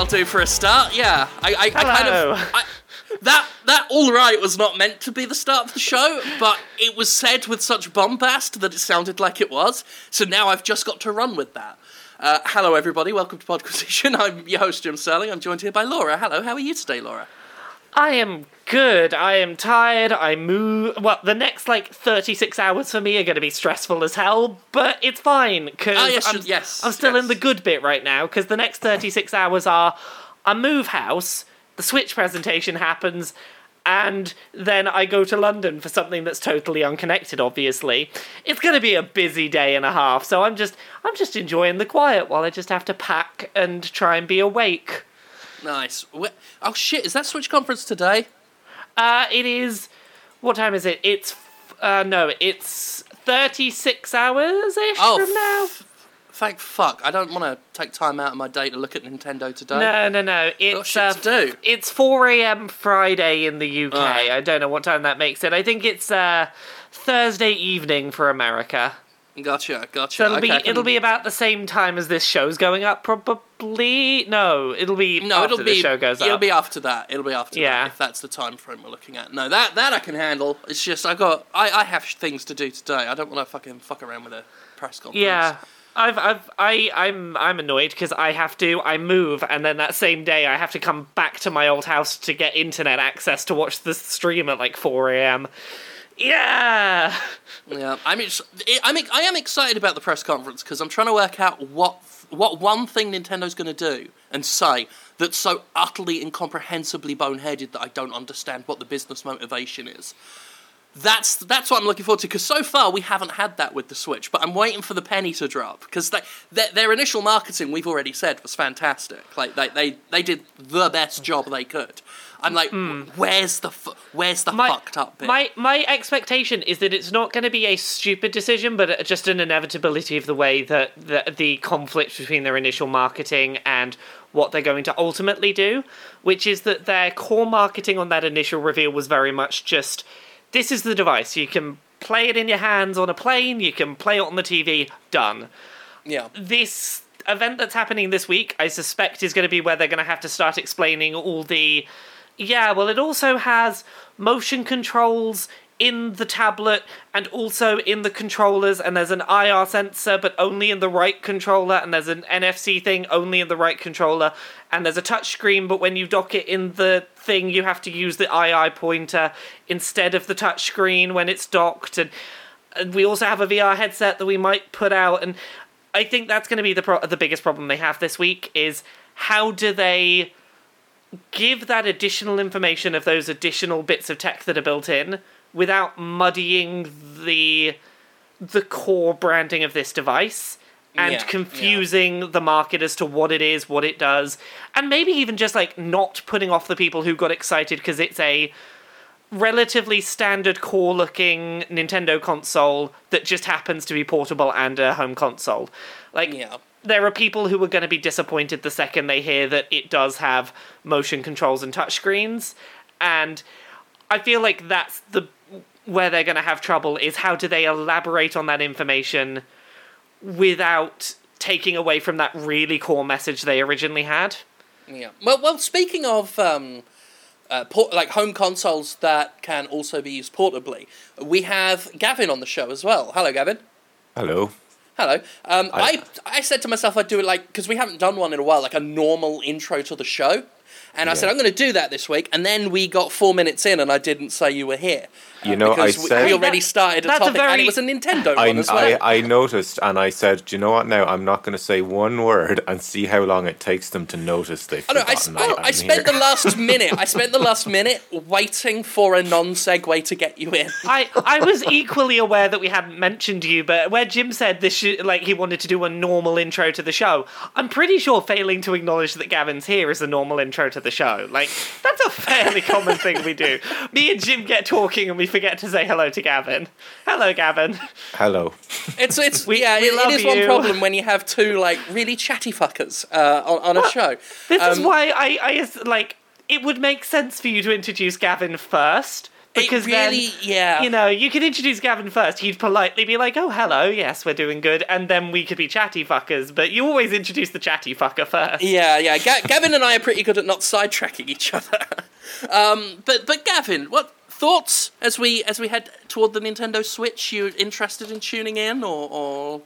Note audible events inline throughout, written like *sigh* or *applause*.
that'll do for a start. Yeah. I, I, I kind of. I, that that all right was not meant to be the start of the show, but it was said with such bombast that it sounded like it was. So now I've just got to run with that. Uh, hello, everybody. Welcome to Podquisition. *laughs* I'm your host, Jim Sterling. I'm joined here by Laura. Hello. How are you today, Laura? I am good. I am tired. I move. Well, the next like 36 hours for me are going to be stressful as hell, but it's fine because Ah, yes, I'm, yes, I'm still yes. in the good bit right now because the next 36 hours are I move house, the Switch presentation happens, and then I go to London for something that's totally unconnected. Obviously, it's going to be a busy day and a half, so I'm just I'm just enjoying the quiet while I just have to pack and try and be awake. Nice. Oh shit! Is that Switch conference today? Uh, it is. What time is it? It's. Uh, no, it's 36 hours ish Oh, from now. f- thank fuck! I don't want to take time out of my day to look at Nintendo today. No, no, no. It's shit uh, to do. It's 4 a.m. Friday in the UK. Alright. I don't know what time that makes it. I think it's uh, Thursday evening for America. Gotcha, gotcha. So it'll Okay, be can- it'll be about the same time as this show's going up, probably. No, it'll be No, it'll be. the show goes it'll up. be after that. It'll be after Yeah. that. If that's the time frame we're looking at. No, that that I can handle. It's just I got. I I have things to do today. I don't want to fucking fuck around with a press conference. Yeah. I've I've I I'm I'm annoyed because I have to I move and then that same day I have to come back to my old house to get internet access to watch the stream at like 4 a.m. Yeah. Yeah. I'm. Ex- I'm. I am excited about the press conference because I'm trying to work out what what one thing Nintendo's going to do and say that's so utterly incomprehensibly boneheaded that I don't understand what the business motivation is. That's that's what I'm looking forward to because so far we haven't had that with the Switch, but I'm waiting for the penny to drop because they, their, their initial marketing we've already said was fantastic. Like they, they, they did the best job they could. I'm like, mm. where's the fu- where's the. My, fucked up bit? my my expectation is that it's not going to be a stupid decision, but just an inevitability of the way that the, the conflict between their initial marketing and what they're going to ultimately do, which is that their core marketing on that initial reveal was very much just this is the device. You can play it in your hands on a plane, you can play it on the TV, done yeah, this event that's happening this week, I suspect, is going to be where they're going to have to start explaining all the. Yeah, well, it also has motion controls in the tablet and also in the controllers, and there's an IR sensor, but only in the right controller, and there's an NFC thing only in the right controller, and there's a touch screen, but when you dock it in the thing, you have to use the II pointer instead of the touch screen when it's docked, and and we also have a VR headset that we might put out, and I think that's going to be the pro- the biggest problem they have this week is how do they give that additional information of those additional bits of tech that are built in without muddying the the core branding of this device and Yeah, yeah. confusing the market as to what it is, what it does, and maybe even just like not putting off the people who got excited because it's a relatively standard core looking Nintendo console that just happens to be portable and a home console. Like yeah. There are people who are going to be disappointed the second they hear that it does have motion controls and touchscreens and I feel like that's the where they're going to have trouble is how do they elaborate on that information without taking away from that really core message they originally had. Yeah. Well, well. Speaking of um, uh, port- like home consoles that can also be used portably, we have Gavin on the show as well. Hello, Gavin. Hello. Hello. Um, I I- I said to myself I'd do it like because we haven't done one in a while, like a normal intro to the show. And I said I'm going to do that this week, and then we got four minutes in, and I didn't say you were here. You know, I because we, said- we already started a that's a topic, and it was a Nintendo I, one as well. I, I noticed and I said, Do you know what now? I'm not going to say one word and see how long it takes them to notice they've Oh, no, I, forgotten I, oh, I spent the last *laughs* minute. I spent the last minute waiting for a non-segue to get you in. I, I was equally aware that we hadn't mentioned you, but where Jim said this should, like he wanted to do a normal intro to the show, I'm pretty sure failing to acknowledge that Gavin's here is a normal intro to the show. Like that's a fairly common thing we do. Me and Jim get talking and we forget to say hello to Gavin. Hello, Gavin. Hello. It's it's We- yeah. we it- love it is one problem when you have two like really chatty fuckers uh, on, on a show. This is Um, why I, I like it would make sense for you to introduce Gavin first Because it really, then, yeah. you know, you could introduce Gavin first. He'd politely be like, "Oh, hello, yes, we're doing good," and then we could be chatty fuckers. But you always introduce the chatty fucker first. Yeah, yeah. Ga- *laughs* Gavin and I are pretty good at not sidetracking each other. *laughs* um, but but Gavin, what thoughts as we as we head toward the Nintendo Switch? You interested in tuning in or, or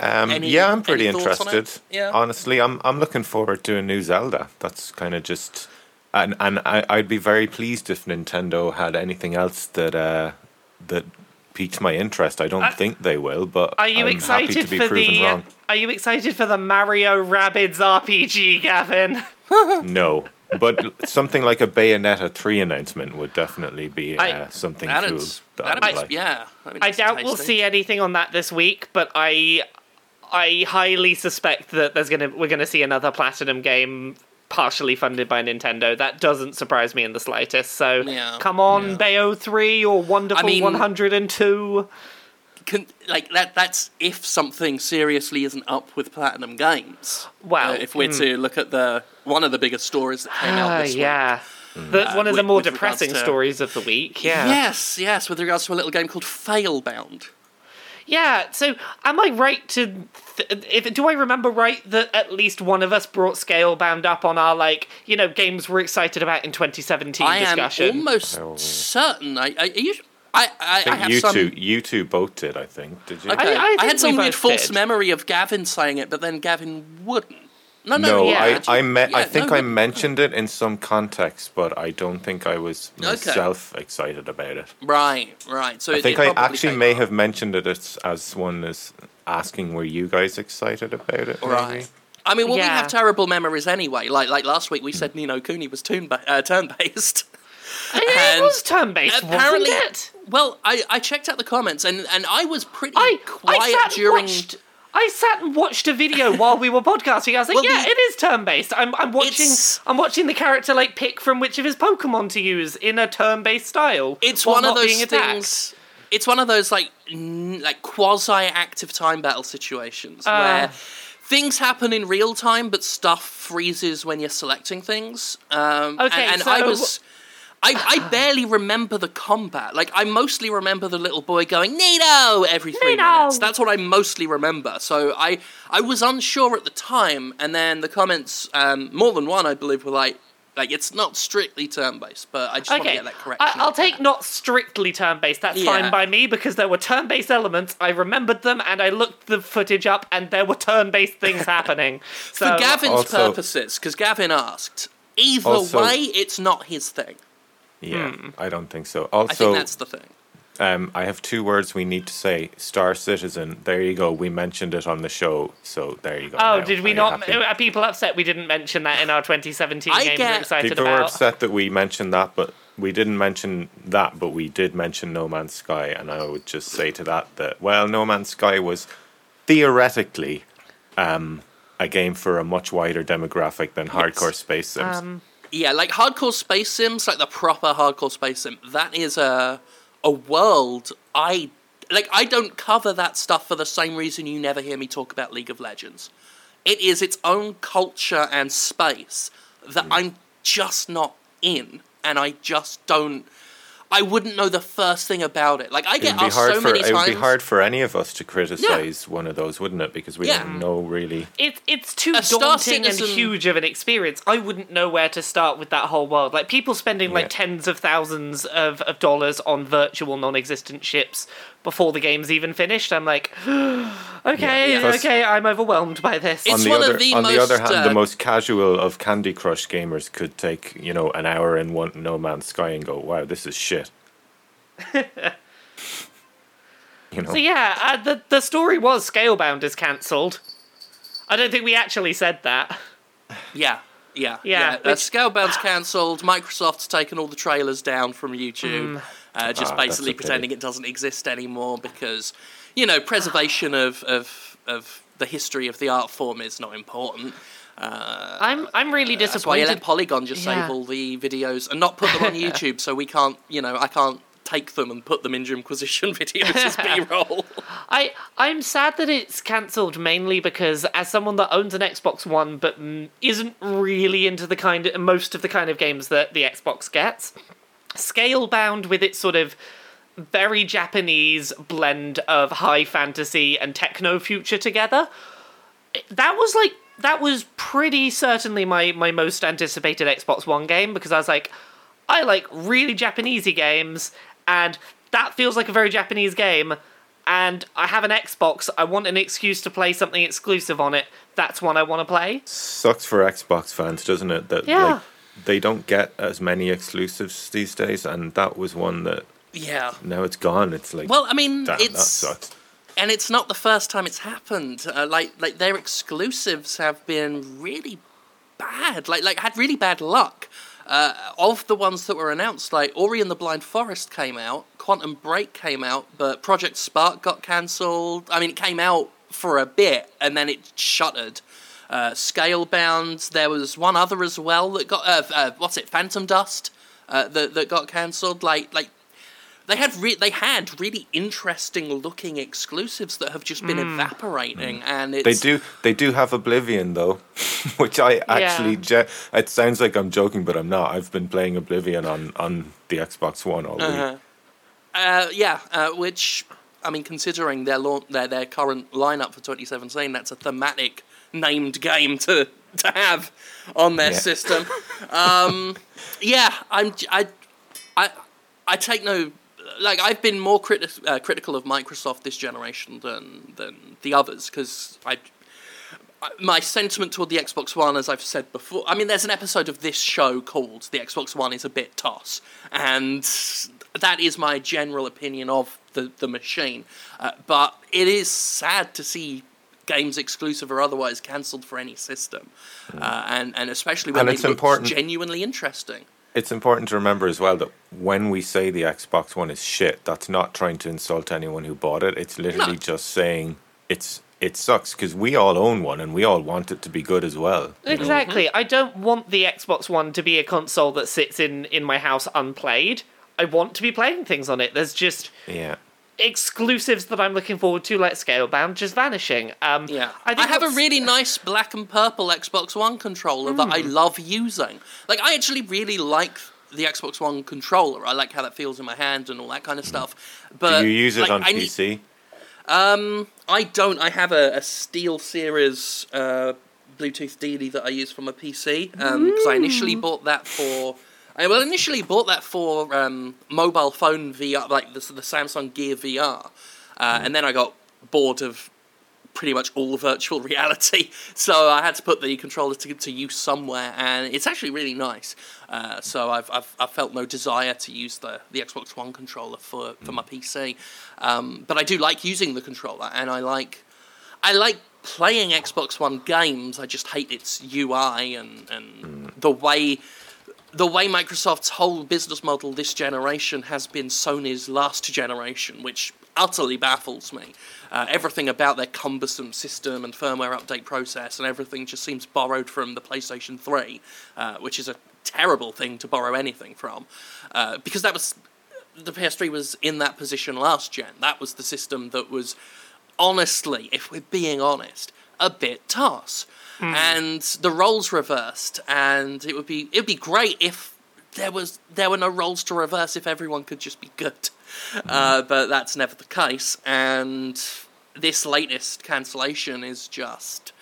Um, Any- yeah, I'm pretty any thoughts on it? interested. Yeah. Honestly, I'm I'm looking forward to a new Zelda. That's kind of just, and and I, I'd be very pleased if Nintendo had anything else that uh, that piqued my interest. I don't Uh, think they will, but Are you I'm happy excited to be for proven the? wrong. Are you excited for the Mario Rabbids RPG, Gavin? *laughs* No, but something like a Bayonetta three announcement would definitely be uh, I- something that'd, cool. That that'd I'd be, like. yeah. that'd be I nice and doubt we'll tasty. see anything on that this week, but I I highly suspect that there's gonna we're gonna see another Platinum game partially funded by Nintendo. That doesn't surprise me in the slightest. So Yeah. come on, Yeah. Bayo three or Wonderful I mean- one hundred and two. Can, like that. That's if something seriously isn't up with Platinum Games. Wow. Uh, if we're to look at the one of the biggest stories that came out this *sighs* week. yeah. That's Uh, one of the more depressing to- stories of the week. Yeah. Yes, yes, with regards to a little game called Failbound. Yeah, so am I right to th- if do I remember right that at least one of us brought Scalebound up on our like, you know, games we're excited about in 2017 I am discussion? almost Oh. certain. I, I, are you, I, I, I I think have you some. two, you two both did. I think. Did you? Okay, I- I I, had some weird false did. memory of Gavin saying it, but then Gavin wouldn't. No, no, No, Yeah. I, I, me- I think no, I no. mentioned it in some context, but I don't think I was Okay. myself excited about it. Right, right. So I it, think it I actually may up. have mentioned it as, as one is asking, were you guys excited about it? maybe? Right. I mean, well, we have terrible memories anyway. Like, like last week, we said Ni no Kuni was turn ba- uh, turn based. Yeah, it was turn based, apparently, wasn't it? well, I, I checked out the comments, and, and I was pretty I quiet I sat during. and watched I sat and watched a video while we were podcasting. I was like, Well, "Yeah, the- it is turn-based." I'm, I'm watching. It's- I'm watching the character like pick from which of his Pokemon to use in a turn-based style. It's one of those things. It's one of those like n- like quasi-active time battle situations Ah. where things happen in real time, but stuff freezes when you're selecting things. Um, Okay, and, and I so- was. I, I barely remember the combat. Like I mostly remember the little boy going Nito every three Nito! minutes. That's what I mostly remember. So I I was unsure at the time, and then the comments, um, more than one, I believe, were like, like it's not strictly turn based, but I just want to get that correction. I, I'll out there. take not strictly turn-based. That's Yeah. fine by me because there were turn-based elements. I remembered them and I looked the footage up, and there were turn-based things *laughs* happening. So For Gavin's Also- purposes, because Gavin asked, either Also- way, it's not his thing. Yeah, Hmm. I don't think so. Also, I Also, think that's the thing. um, I have two words we need to say. Star Citizen. There you go. We mentioned it on the show, so there you go. Oh, now. did we Are not? happy? Are people upset we didn't mention that in our 2017 I game get- we're excited People were upset that we mentioned that, but we didn't mention that, but we did mention No Man's Sky, and I would just say to that that well, No Man's Sky was theoretically um, a game for a much wider demographic than hardcore space sims. Um, Yeah, like hardcore space sims, like the proper hardcore space sim. That is a a world I like. I don't cover that stuff for the same reason you never hear me talk about League of Legends. It is its own culture and space that Hmm. I'm just not in, and I just don't. I wouldn't know the first thing about it. Like I get asked hard so for many it times. would be hard for any of us to criticize one of those, wouldn't it? Because we Yeah. don't know really. It, it's too A daunting and huge of an experience. I wouldn't know where to start with that whole world. Like people spending like tens of thousands of, of dollars on virtual non-existent ships before the game's even finished. I'm like, *gasps* okay, Yeah. Plus- okay, I'm overwhelmed by this. It's on the one of other, the on the other hand, uh, the most casual of Candy Crush gamers could take you know an hour in one No Man's Sky and go, "Wow, this is shit." *laughs* you know, So yeah, uh, the the story was Scalebound is cancelled. I don't think we actually said that. Yeah, yeah, Yeah, yeah. Uh, Scalebound's cancelled. Microsoft's taken all the trailers down from YouTube, Mm. Uh, just Ah, basically pretending it doesn't exist anymore because, you know, preservation of of of the history of the art form is not important. Uh, I'm I'm really disappointed. that's why you let Polygon just Yeah. save all the videos and not put them on *laughs* YouTube, so we can't, you know, I can't take them and put them into Jimquisition *laughs* videos as *laughs* B-roll. I I'm sad that it's cancelled mainly because as someone that owns an Xbox One but isn't really into the kind of most of the kind of games that the Xbox gets, Scalebound with its sort of very Japanese blend of high fantasy and techno future together. That was like that was pretty certainly my my most anticipated Xbox One game because I was like, I like really Japanesey games, and that feels like a very Japanese game. And I have an Xbox. I want an excuse to play something exclusive on it. That's one I want to play. Sucks for Xbox fans, doesn't it? That Yeah. like they don't get as many exclusives these days, and that was one that Yeah. now it's gone. It's like Well, I mean, damn, that sucks. and it's not the first time it's happened. Uh, like like their exclusives have been really bad. Like like had really bad luck. Uh, of the ones that were announced, like Ori and the Blind Forest came out, Quantum Break came out, but Project Spark got cancelled. I mean, it came out for a bit and then it shuttered. Uh, Scalebound, there was one other as well that got uh, uh, what's it, Phantom Dust, uh, that that got cancelled. Like like they had re- they had really interesting looking exclusives that have just been evaporating, and it's They do they do have Oblivion though, *laughs* which I actually ge- it sounds like I'm joking, but I'm not. I've been playing Oblivion on on the Xbox One all week. Uh-huh. Uh, yeah, uh, which I mean, considering their launch, their their current lineup for 2017, that's a thematic named game to to have on their Yeah. system. Um, yeah, I'm I I I take no like I've been more criti- uh, critical of Microsoft this generation than than the others because I. My sentiment toward the Xbox One, as I've said before, I mean, there's an episode of this show called "The Xbox One is a bit toss," and that is my general opinion of the the machine. Uh, but it is sad to see games exclusive or otherwise cancelled for any system, uh, and and especially when And they it's important- genuinely interesting. It's important to remember as well that when we say the Xbox One is shit, that's not trying to insult anyone who bought it. It's literally No. just saying it's it sucks because we all own one and we all want it to be good as well. you know? Exactly. I don't want the Xbox One to be a console that sits in in my house unplayed. I want to be playing things on it. There's just Yeah. Exclusives that I'm looking forward to, like Scalebound, just vanishing. Um, Yeah, I, I, have a really nice black and purple Xbox One controller that I love using. Like, I actually really like the Xbox One controller. I like how that feels in my hand and all that kind of stuff. But Do you use it like, on I need- PC? I don't. I have a, a SteelSeries uh, Bluetooth Dealy that I use for my PC because I initially bought that for. I well initially bought that for um, mobile phone VR, like the, the Samsung Gear VR, uh, and then I got bored of pretty much all virtual *laughs* reality, so I had to put the controller to, to use somewhere, and it's actually really nice. Uh, so I've, I've I've felt no desire to use the, the Xbox One controller for, for my PC, um, but I do like using the controller, and I like I like playing Xbox One games. I just hate its UI and and the way the way Microsoft's whole business model this generation has been Sony's last generation, which utterly baffles me. Uh, everything about their cumbersome system and firmware update process and everything just seems borrowed from the PlayStation 3, uh, which is a terrible thing to borrow anything from. Uh, because that was. The PS3 was in that position last gen. That was the system that was, honestly, if we're being honest, a bit toss and the roles reversed and it would be it would be great if there was there were no roles to reverse if everyone could just be good. Uh, but that's never the case and this latest cancellation is just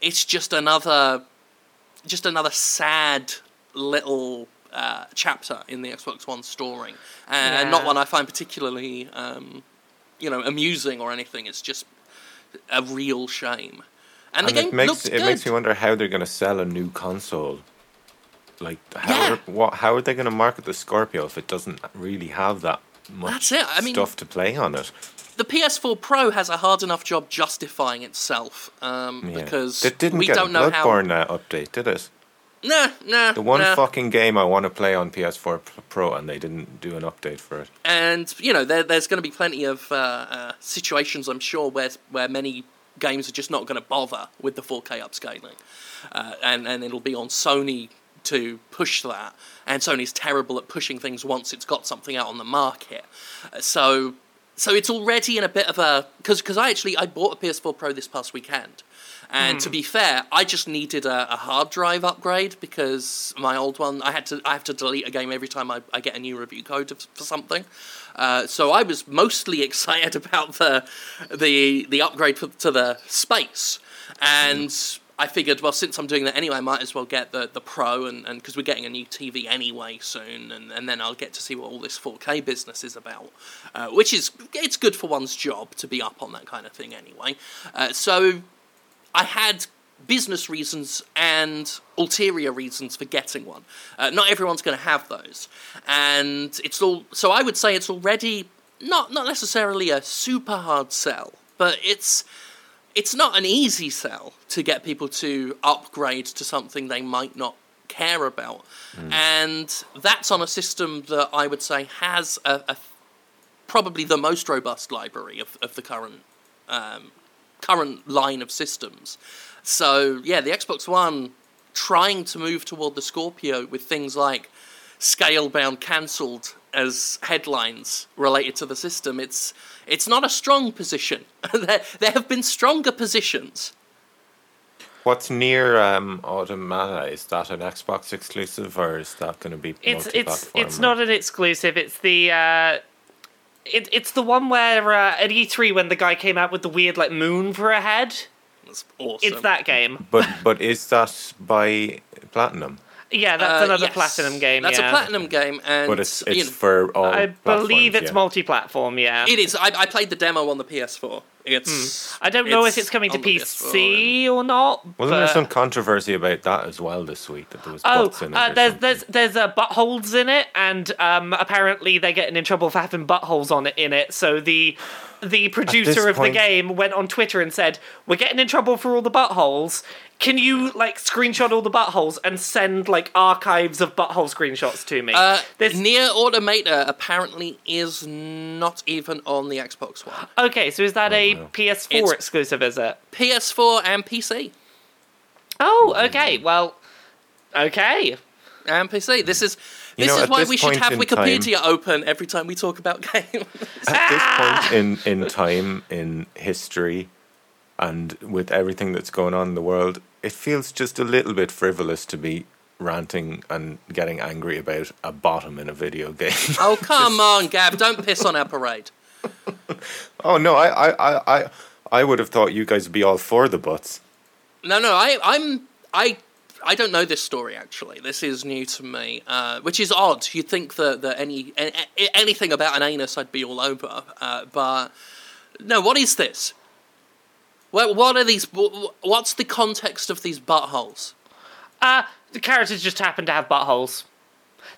it's just another just another sad little uh, chapter in the Xbox One story. And, and not one I find particularly um, you know amusing or anything it's just a real shame and, the game it makes looks it good. makes me wonder how they're going to sell a new console. Like how Yeah. are, what how are they going to market the Scorpio if it doesn't really have that much That's it. I mean- stuff to play on it? the PS4 Pro has a hard enough job justifying itself um, Yeah. because it didn't we get don't a know how. Bloodborne uh, update, did it? Nah, nah. The one nah. fucking game I want to play on PS4 Pro, and they didn't do an update for it. and you know there, there's going to be plenty of uh, uh, situations I'm sure where where many games are just not going to bother with the 4K upscaling, uh, and and it'll be on Sony to push that. And Sony's terrible at pushing things once it's got something out on the market, Uh, so so it's already in a bit of a because because I actually I bought a PS4 Pro this past weekend, and to be fair, I just needed a, a hard drive upgrade because my old one I had to I have to delete a game every time I, I get a new review code for something. Uh, so I was mostly *laughs* excited about the the the upgrade for, to the space, and I figured, well, since I'm doing that anyway, I might as well get the, the Pro, and because we're getting a new TV anyway soon, and, and then I'll get to see what all this 4K business is about, uh, which is it's good for one's job to be up on that kind of thing anyway. Uh, so I had business reasons and ulterior reasons for getting one. Uh, not everyone's going to have those, and it's all. So I would say it's already not not necessarily a super hard sell, but it's it's not an easy sell to get people to upgrade to something they might not care about, and that's on a system that I would say has a, a probably the most robust library of, of the current um, current line of systems. So yeah, the Xbox One trying to move toward the Scorpio with things like Scalebound cancelled as headlines related to the system. It's it's not a strong position. *laughs* there, there have been stronger positions. What's NieR um, Automata? Is that an Xbox exclusive or is that going to be It's it's it's not an exclusive. It's the uh, it, it's the one where uh, at E3 when the guy came out with the weird like moon for a head. It's awesome. It's that game. But but is that by Platinum? Yeah, that's Uh, another yes. platinum game. That's yeah. a platinum game, and But it's you it's know, for all. I believe platforms, it's yeah. multi-platform. Yeah. it is. I, I played the demo on the PS4. It's. Hmm. I don't know if it's coming to on the PS4 PC or not. Wasn't there some controversy about that as well this week? That there was Oh, butts in it. uh, or there's there's there's uh, buttholes in it, and um, apparently they're getting in trouble for having buttholes on it in it. So the the producer of point- the game went on Twitter and said, "We're getting in trouble for all the buttholes. Can you like screenshot all the buttholes and send like archives of butthole screenshots to me?" Uh, There's- NieR Automata apparently is not even on the Xbox One. okay, so is that a wow. PS4 It's- exclusive? Is it? PS4 and PC. Oh, okay. Well, okay. And PC. This is You this know, is why this we should have Wikipedia open every time we talk about games. At this *laughs* point in, in time in history and with everything that's going on in the world, it feels just a little bit frivolous to be ranting and getting angry about a bottom in a video game. *laughs* oh *laughs* come on, Gab! Don't piss on our parade. oh no, I, I, I, I, I would have thought you guys would be all for the butts. No, no, I, I'm, I, I don't know this story actually. This is new to me, uh, which is odd. You'd think that, that any anything about an anus, I'd be all over. Uh, but no, what is this? What, what are these? wh- wh- What's the context of these buttholes? Uh, the characters just happen to have buttholes.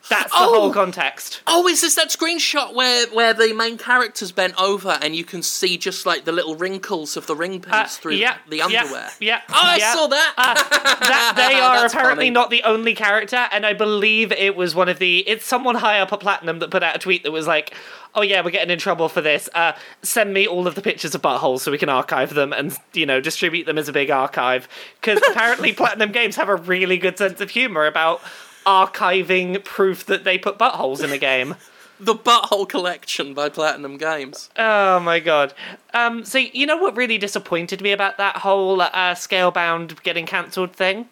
That's the Oh! whole context. Oh, is this that screenshot where where the main character's bent over and you can see just like the little wrinkles of the ring Uh, through yeah, the underwear? Yeah. yeah Oh, I yeah. saw that. that *laughs* they are apparently funny. not the only character, and I believe it was one of the. It's someone high up at Platinum that put out a tweet that was like, "Oh yeah, we're getting in trouble for this. Uh, send me all of the pictures of buttholes so we can archive them and you know distribute them as a big archive." Because apparently *laughs* Platinum Games have a really good sense of humor about archiving proof that they put buttholes in a game. *laughs* the Butthole Collection by Platinum Games. Oh my god. Um, so you know what really disappointed me about that whole uh, Scalebound getting cancelled thing?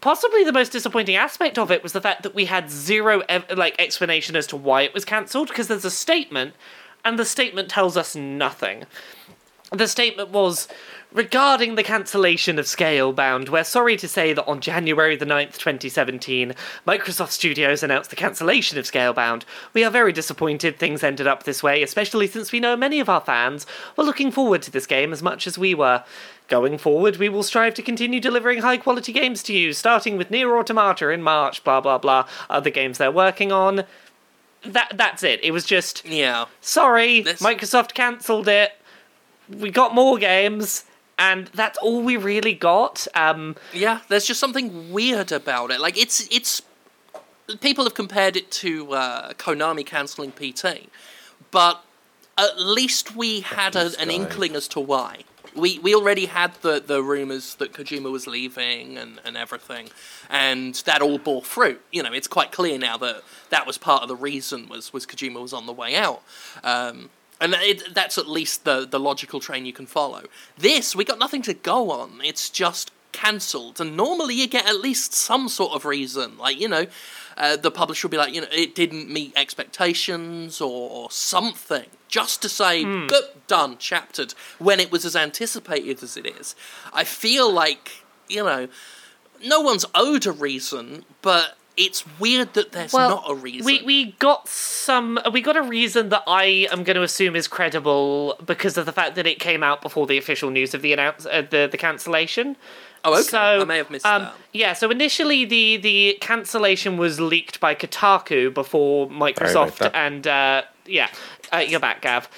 Possibly the most disappointing aspect of it was the fact that we had zero ev- like explanation as to why it was cancelled because there's a statement, and the statement tells us nothing. The statement was regarding the cancellation of Scalebound. We're sorry to say that on January the 9th, 2017, Microsoft Studios announced the cancellation of Scalebound. We are very disappointed things ended up this way, especially since we know many of our fans were looking forward to this game as much as we were. Going forward, we will strive to continue delivering high quality games to you, starting with NieR Automata in March, blah blah blah, other games they're working on. That that's it. It was just Yeah. sorry, Microsoft cancelled it. We got more games, and that's all we really got. Um, Yeah, there's just something weird about it. Like it's it's people have compared it to uh, Konami cancelling PT, but at least we had a, an inkling as to why. We we already had the, the rumors that Kojima was leaving and, and everything, and that all bore fruit. You know, it's quite clear now that that was part of the reason was was Kojima was on the way out. Um, And it, that's at least the, the logical train you can follow. This, we got nothing to go on. It's just cancelled. And normally you get at least some sort of reason. Like, you know, uh, the publisher will be like, you know, it didn't meet expectations or, or something. Just to say. "Boop, done, chaptered, when it was as anticipated as it is. I feel like, you know, no one's owed a reason, but it's weird that there's not a reason. We we got some we got a reason that I am going to assume is credible because of the fact that it came out before the official news of the announce uh, the the cancellation. oh, okay. So, I may have missed um, that. Yeah, so initially the the cancellation was leaked by Kotaku before Microsoft that. and uh, yeah, uh, you're back, Gav.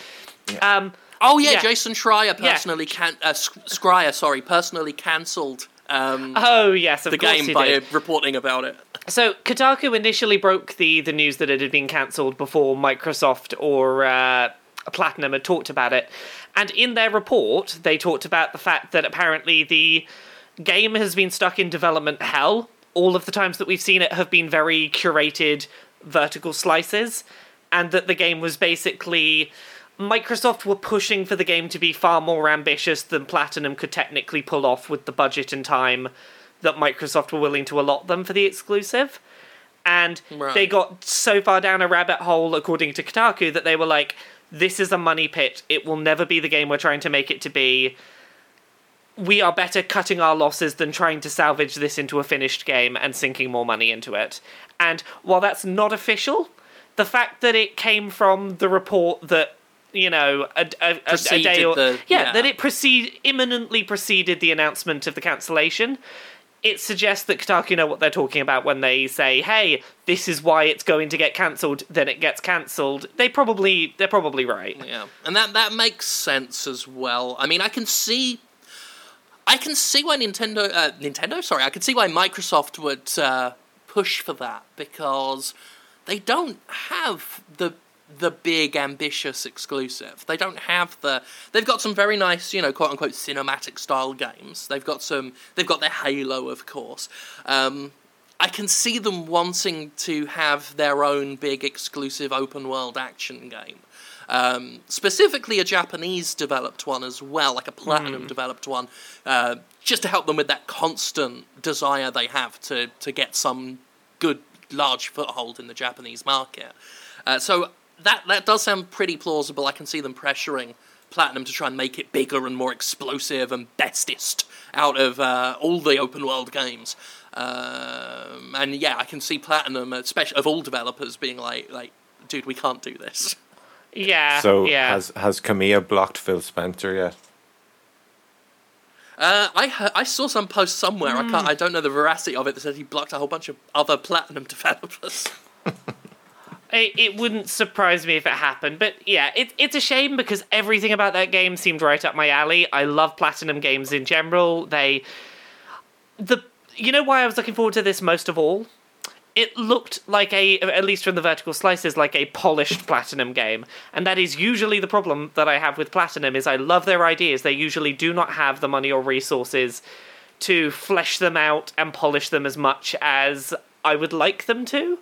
Um, Oh yeah, yeah. Jason Schreier Yeah. personally can uh, Sch- Schreier, sorry, personally cancelled um, oh yes, of the game by did. reporting about it. So Kotaku initially broke the the news that it had been cancelled before Microsoft or uh, Platinum had talked about it, and in their report they talked about the fact that apparently the game has been stuck in development hell. All of the times that we've seen it have been very curated vertical slices, and that the game was basically. Microsoft were pushing for the game to be far more ambitious than Platinum could technically pull off with the budget and time that Microsoft were willing to allot them for the exclusive. And Right. they got so far down a rabbit hole, according to Kotaku, that they were like, this is a money pit. It will never be the game we're trying to make it to be. We are better cutting our losses than trying to salvage this into a finished game and sinking more money into it. And while that's not official, the fact that it came from the report that you know a, a, a, a day or the- yeah, yeah. that it precede imminently preceded the announcement of the cancellation it suggests that Kotaku know what they're talking about when they say, "Hey, this is why it's going to get cancelled." Then it gets cancelled. They probably they're probably right. Yeah, and that that makes sense as well. I mean, I can see, I can see why Nintendo, uh, Nintendo, sorry, I can see why Microsoft would uh, push for that because they don't have the the big ambitious exclusive. They don't have the. They've got some very nice, you know, quote unquote cinematic style games. They've got some. They've got their Halo, of course. Um, I can see them wanting to have their own big exclusive open world action game. Um, specifically, a Japanese developed one as well, like a platinum developed one, uh, just to help them with that constant desire they have to, to get some good large foothold in the Japanese market. Uh, so that that does sound pretty plausible. I can see them pressuring Platinum to try and make it bigger and more explosive and bestest out of uh, all the open world games. Um, and yeah, I can see Platinum, especially of all developers, being like, like, dude, we can't do this. Yeah. So yeah. has has Kamiya blocked Phil Spencer yet? Uh, I heard, I saw some post somewhere. I can't. I don't know the veracity of it. That said he blocked a whole bunch of other platinum *laughs* developers. *laughs* It, it wouldn't surprise me if it happened, but yeah, it, it's a shame because everything about that game seemed right up my alley. I love Platinum games in general. They, the you know why I was looking forward to this most of all. It looked like a, at least from the vertical slices, like a polished Platinum game, and that is usually the problem that I have with Platinum. Is I love their ideas. They usually do not have the money or resources to flesh them out and polish them as much as I would like them to.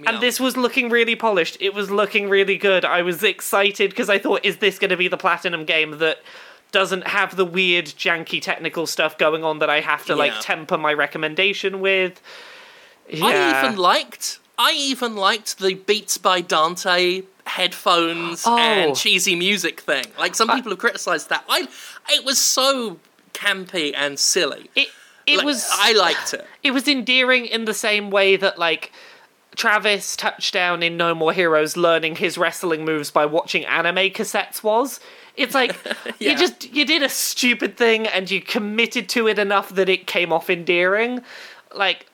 Yeah. And this was looking really polished. It was looking really good. I was excited because I thought, is this going to be the platinum game that doesn't have the weird, janky technical stuff going on that I have to like temper my recommendation with? I even liked. I even liked the Beats by Dante headphones Oh. and cheesy music thing. Like some people have criticized that. I. It was so campy and silly. it it Like, was I liked it. it was endearing in the same way that like Travis touchdown in No More Heroes learning his wrestling moves by watching anime cassettes was. It's like *laughs* Yeah. you just you did a stupid thing and you committed to it enough that it came off endearing. Like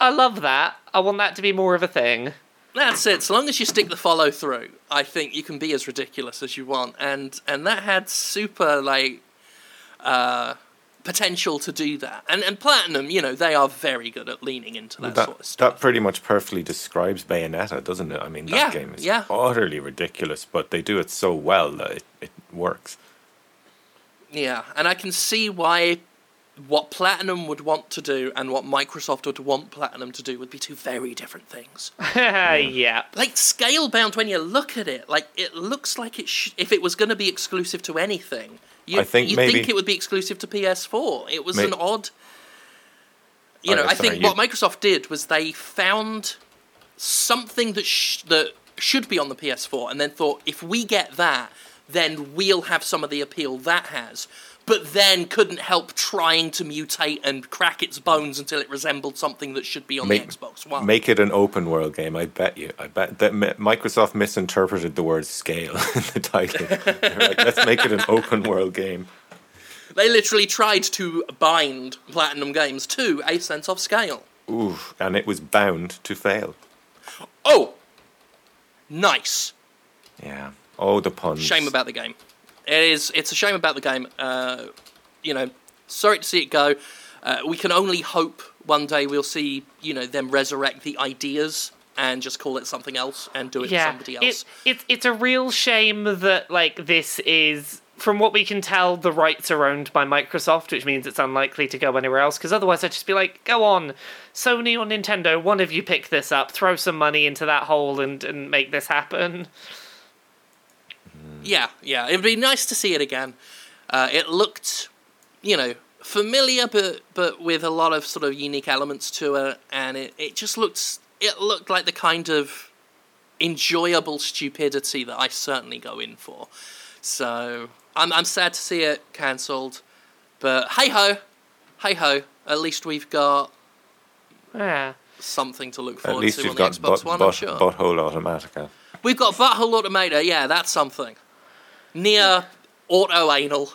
I love that. I want that to be more of a thing. That's it. So long as you stick the follow through, I think you can be as ridiculous as you want. And and that had super like uh, potential to do that. And and Platinum, you know, they are very good at leaning into that, sort of That stuff. that pretty much perfectly describes Bayonetta, doesn't it? I mean, that Yeah, game is yeah. utterly ridiculous, but they do it so well that it, it works. Yeah, and I can see why what Platinum would want to do and what Microsoft would want Platinum to do would be two very different things. *laughs* yeah. like scale bound when you look at it like it looks like it sh- if it was going to be exclusive to anything you I think you maybe- think it would be exclusive to ps4 it was May- an odd you Oh, know i think you- what microsoft did was they found something that sh- that should be on the ps4 and then thought if we get that then we'll have some of the appeal that has but then couldn't help trying to mutate and crack its bones until it resembled something that should be on Make- the xbox one Make it an open world game. I bet you. I bet that Microsoft misinterpreted the word scale *laughs* in the title. Like, let's make it an open world game. They literally tried to bind Platinum Games to a sense of scale. Ooh, and it was bound to fail. Oh! Nice. Yeah. Oh, the puns. Shame about the game. It is. It's a shame about the game. Uh, you know, sorry to see it go. Uh, we can only hope one day we'll see, you know, them resurrect the ideas and just call it something else and do it for yeah, somebody else. It, it's it's a real shame that like this is from what we can tell the rights are owned by Microsoft, which means it's unlikely to go anywhere else. Because otherwise, I'd just be like, go on, Sony or Nintendo, one of you pick this up, throw some money into that hole, and and make this happen. Yeah, yeah. It'd be nice to see it again. Uh, it looked, you know, familiar, but but with a lot of sort of unique elements to it, and it, it just looked it looked like the kind of enjoyable stupidity that I certainly go in for. So I'm I'm sad to see it cancelled, but hey ho, hey ho. At least we've got Yeah. something to look At forward least to you've on the got Xbox butt, One. butt, I'm sure. Butthole Automatica. We've got Butthole Automator. Yeah, that's something. Near auto anal.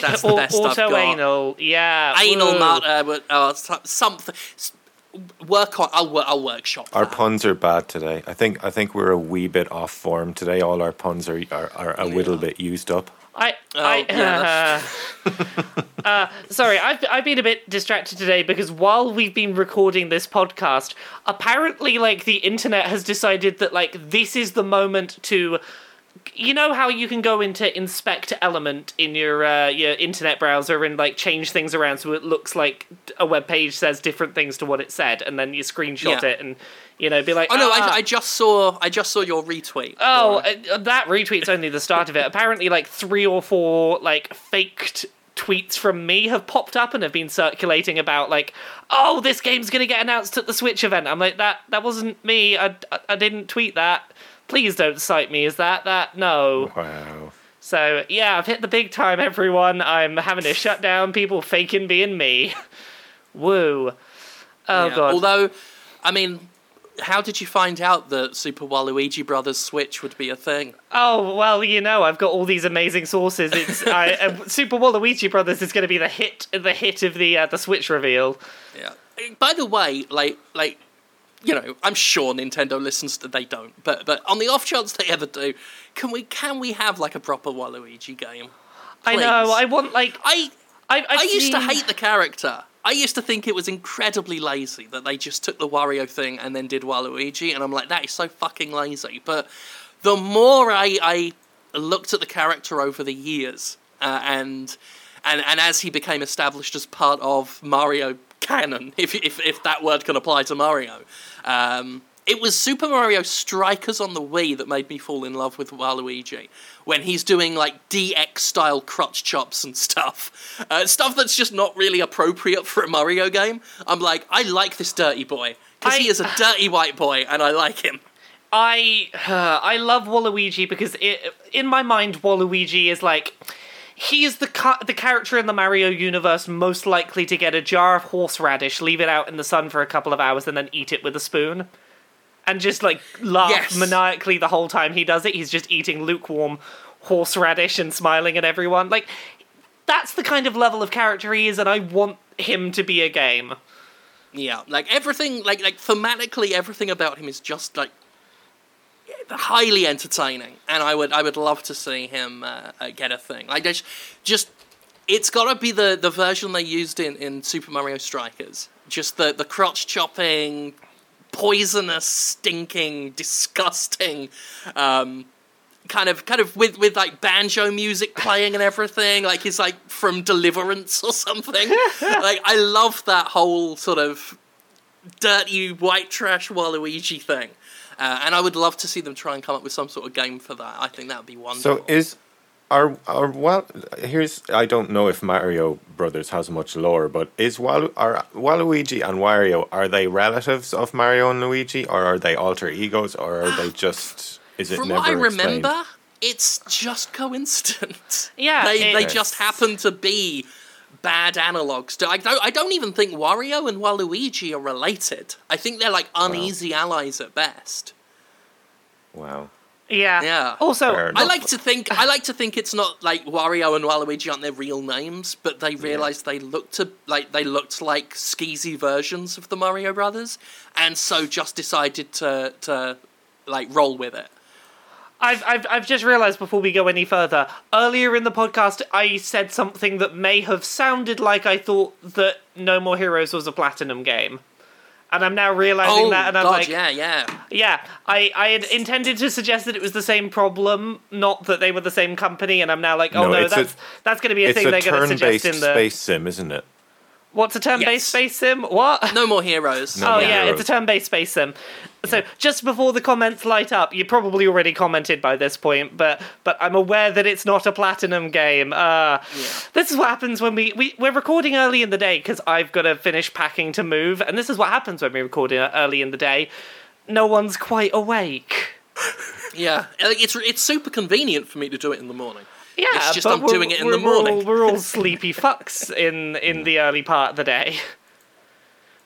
That's the Au- best I've got. Auto anal, yeah. Anal woo. nut, uh, but, uh, something. Work on. I'll, wor- I'll workshop. Our that. puns are bad today. I think I think we're a wee bit off form today. All our puns are are, are a little bit used up. I, Oh, I, yeah, *laughs* uh, sorry, I've I've been a bit distracted today because while we've been recording this podcast, apparently, like the internet has decided that like this is the moment to, you know how you can go into inspect element in your uh, your internet browser and like change things around so it looks like a web page says different things to what it said, and then you screenshot Yeah. it and you know be like, Oh no! "Ah." I, I just saw. I just saw your retweet. Oh, Laura. uh, that retweet's only the start of it. Apparently, like three or four like faked tweets from me have popped up and have been circulating about like, oh, this game's gonna get announced at the Switch event. I'm like, that that wasn't me. I, I, I didn't tweet that. Please don't cite me as that. That no. Wow. So yeah, I've hit the big time, everyone. I'm having to shut down people faking being me. *laughs* Woo. Oh Yeah. god. Although, I mean, how did you find out that Super Waluigi Brothers Switch would be a thing? Oh well, you know, I've got all these amazing sources. It's I, *laughs* uh, Super Waluigi Brothers is going to be the hit, the hit of the uh, the Switch reveal. Yeah. By the way, like like you know, I'm sure Nintendo listens to they don't, but but on the off chance they ever do, can we can we have like a proper Waluigi game? I know. I want like I I I used to hate the character. I used to think it was incredibly lazy that they just took the Wario thing and then did Waluigi, and I'm like, that is so fucking lazy. But the more I, I looked at the character over the years, uh, and and and as he became established as part of Mario canon, *laughs* if if, if that word can apply to Mario, um, it was Super Mario Strikers on the Wii that made me fall in love with Waluigi. When he's doing like DX style crotch chops and *laughs* stuff, uh, stuff that's just not really appropriate for a Mario game. I'm like, I like this dirty boy because he is a *sighs* dirty white boy, and I like him. I *sighs* I love Waluigi because it, in my mind Waluigi is like he is the ca- the character in the Mario universe most likely to get a jar of horseradish, leave it out in the sun for a couple of hours, and then eat it with a spoon. And just like laugh Yes. maniacally the whole time he does it. He's just eating lukewarm horseradish and smiling at everyone. Like that's the kind of level of character he is, and I want him to be a game. Yeah, like everything, like like thematically, everything about him is just like highly entertaining, and I would I would love to see him uh, uh, get a thing. Like just, just it's got to be the the version they used in in Super Mario Strikers. Just the the crotch chopping, poisonous, stinking, disgusting. Um, kind of kind of with with like banjo music playing and everything like he's like from deliverance or something *laughs* like i love that whole sort of dirty white trash waluigi thing uh, and i would love to see them try and come up with some sort of game for that. I think that would be wonderful. So is are are well here's I don't know if Mario Brothers has much lore, but is Walu are Waluigi and Wario are they relatives of Mario and Luigi or are they alter egos or are they *sighs* just is it from never what i explained? remember it's just coincidence. Yeah, they, they it's- just happen to be bad analogs to, I, don't, I don't even think wario and waluigi are related i think they're like uneasy allies at best Wow. Yeah. Yeah. Also, I like to think I like to think it's not like Wario and Waluigi aren't their real names, but they realised they looked to like they looked like skeezy versions of the Mario Brothers, and so just decided to to like roll with it. I've, I've, I've just realised before we go any further, earlier in the podcast, I said something that may have sounded like I thought that No More Heroes was a Platinum game. And I'm now realising Oh that, and I'm God, like, yeah, yeah. Yeah, I, I had intended to suggest that it was the same problem, not that they were the same company, and I'm now like, oh No, no, it's a- that's that's going to be a It's thing a they're going to suggest in the. space sim, isn't it? What's a turn-based Yes. space sim? What? No more heroes. No oh more yeah, heroes. it's a turn-based space sim. So just before the comments light up, you probably already commented by this point, but but I'm aware that it's not a platinum game. Uh, This is what happens when we, we we're recording early in the day because I've got to finish packing to move, and this is what happens when we record it early in the day. No one's quite awake. *laughs* Yeah, it's it's super convenient for me to do it in the morning. Yeah, It's just but I'm we're- doing it in we're- the we're all- We're all, *laughs* sleepy fucks in in the early part of the day.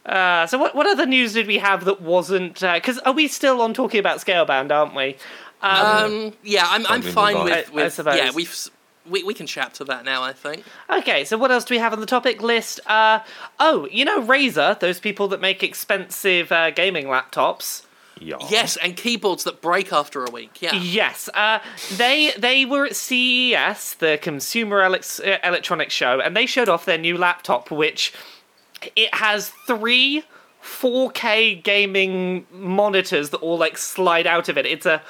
Uh, so what what other news did we have that wasn't? Because are we still on talking about Scalebound, aren't we? Um, yeah, I'm I'm fine on. with, I- I suppose. yeah we've we we can chat to that now. I think. Okay, so what else do we have on the topic list? Uh, oh, you know Razer, those people that make expensive uh, gaming laptops. Yeah. Yes, and keyboards that break after a week. Yeah. Yes, uh, they they were at CES, the Consumer uh, Electronics Show, and they showed off their new laptop, which it has three 4K gaming monitors that all like slide out of it. It's a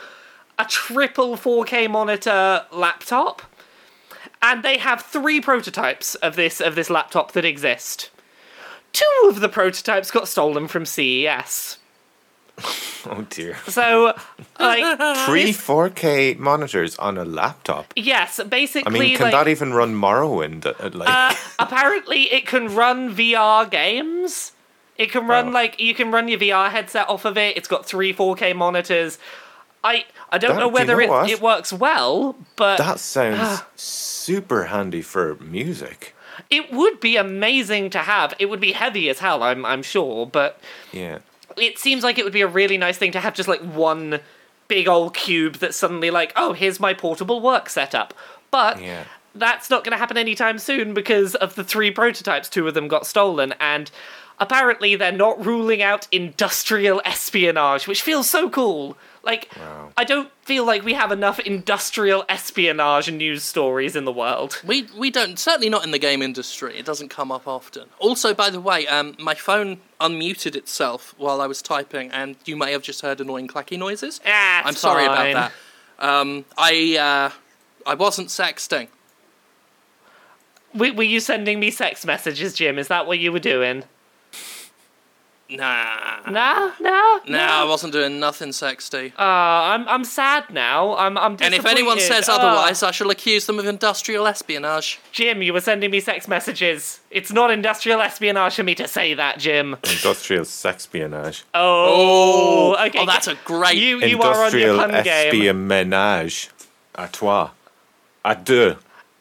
a triple 4K monitor laptop, and they have three prototypes of this of this laptop that exist. Two of the prototypes got stolen from CES. *laughs* Oh dear. So, like, *laughs* Three 4K monitors on a laptop. yes, basically, I mean, can like, that even run Morrowind? Uh, Like, Uh, apparently, it can run VR games. It can run Wow. like you can run your VR headset off of it. It's got three 4K monitors. I I don't That- know do you whether know it, it works well, but that sounds *sighs* super handy for music. it would be amazing to have. It would be heavy as hell, I'm I'm sure, but Yeah. It seems like it would be a really nice thing to have just like one big old cube that's suddenly like, oh, here's my portable work setup. But Yeah. that's not going to happen anytime soon because of the three prototypes, two of them got stolen, and apparently they're not ruling out industrial espionage, which feels so cool. Like, Wow. I don't feel like we have enough industrial espionage news stories in the world. We we don't certainly not in the game industry. It doesn't come up often. Also, by the way, um, my phone unmuted itself while I was typing, and you may have just heard annoying clacky noises. Ah, I'm it's sorry about that. Um, I uh, I wasn't sexting. Were, were you sending me sex messages, Jim? Is that what you were doing? Nah. Nah, nah, No, I wasn't doing nothing sexy. Uh, I'm I'm sad now. I'm I'm and if anyone says Uh, otherwise, I shall accuse them of industrial espionage. Jim, you were sending me sex messages. It's not industrial espionage for me to say that, Jim. Industrial sexpionage. Oh, okay. Oh, that's a great. you you are on your Industrial pun game. espionage. À toi. À deux.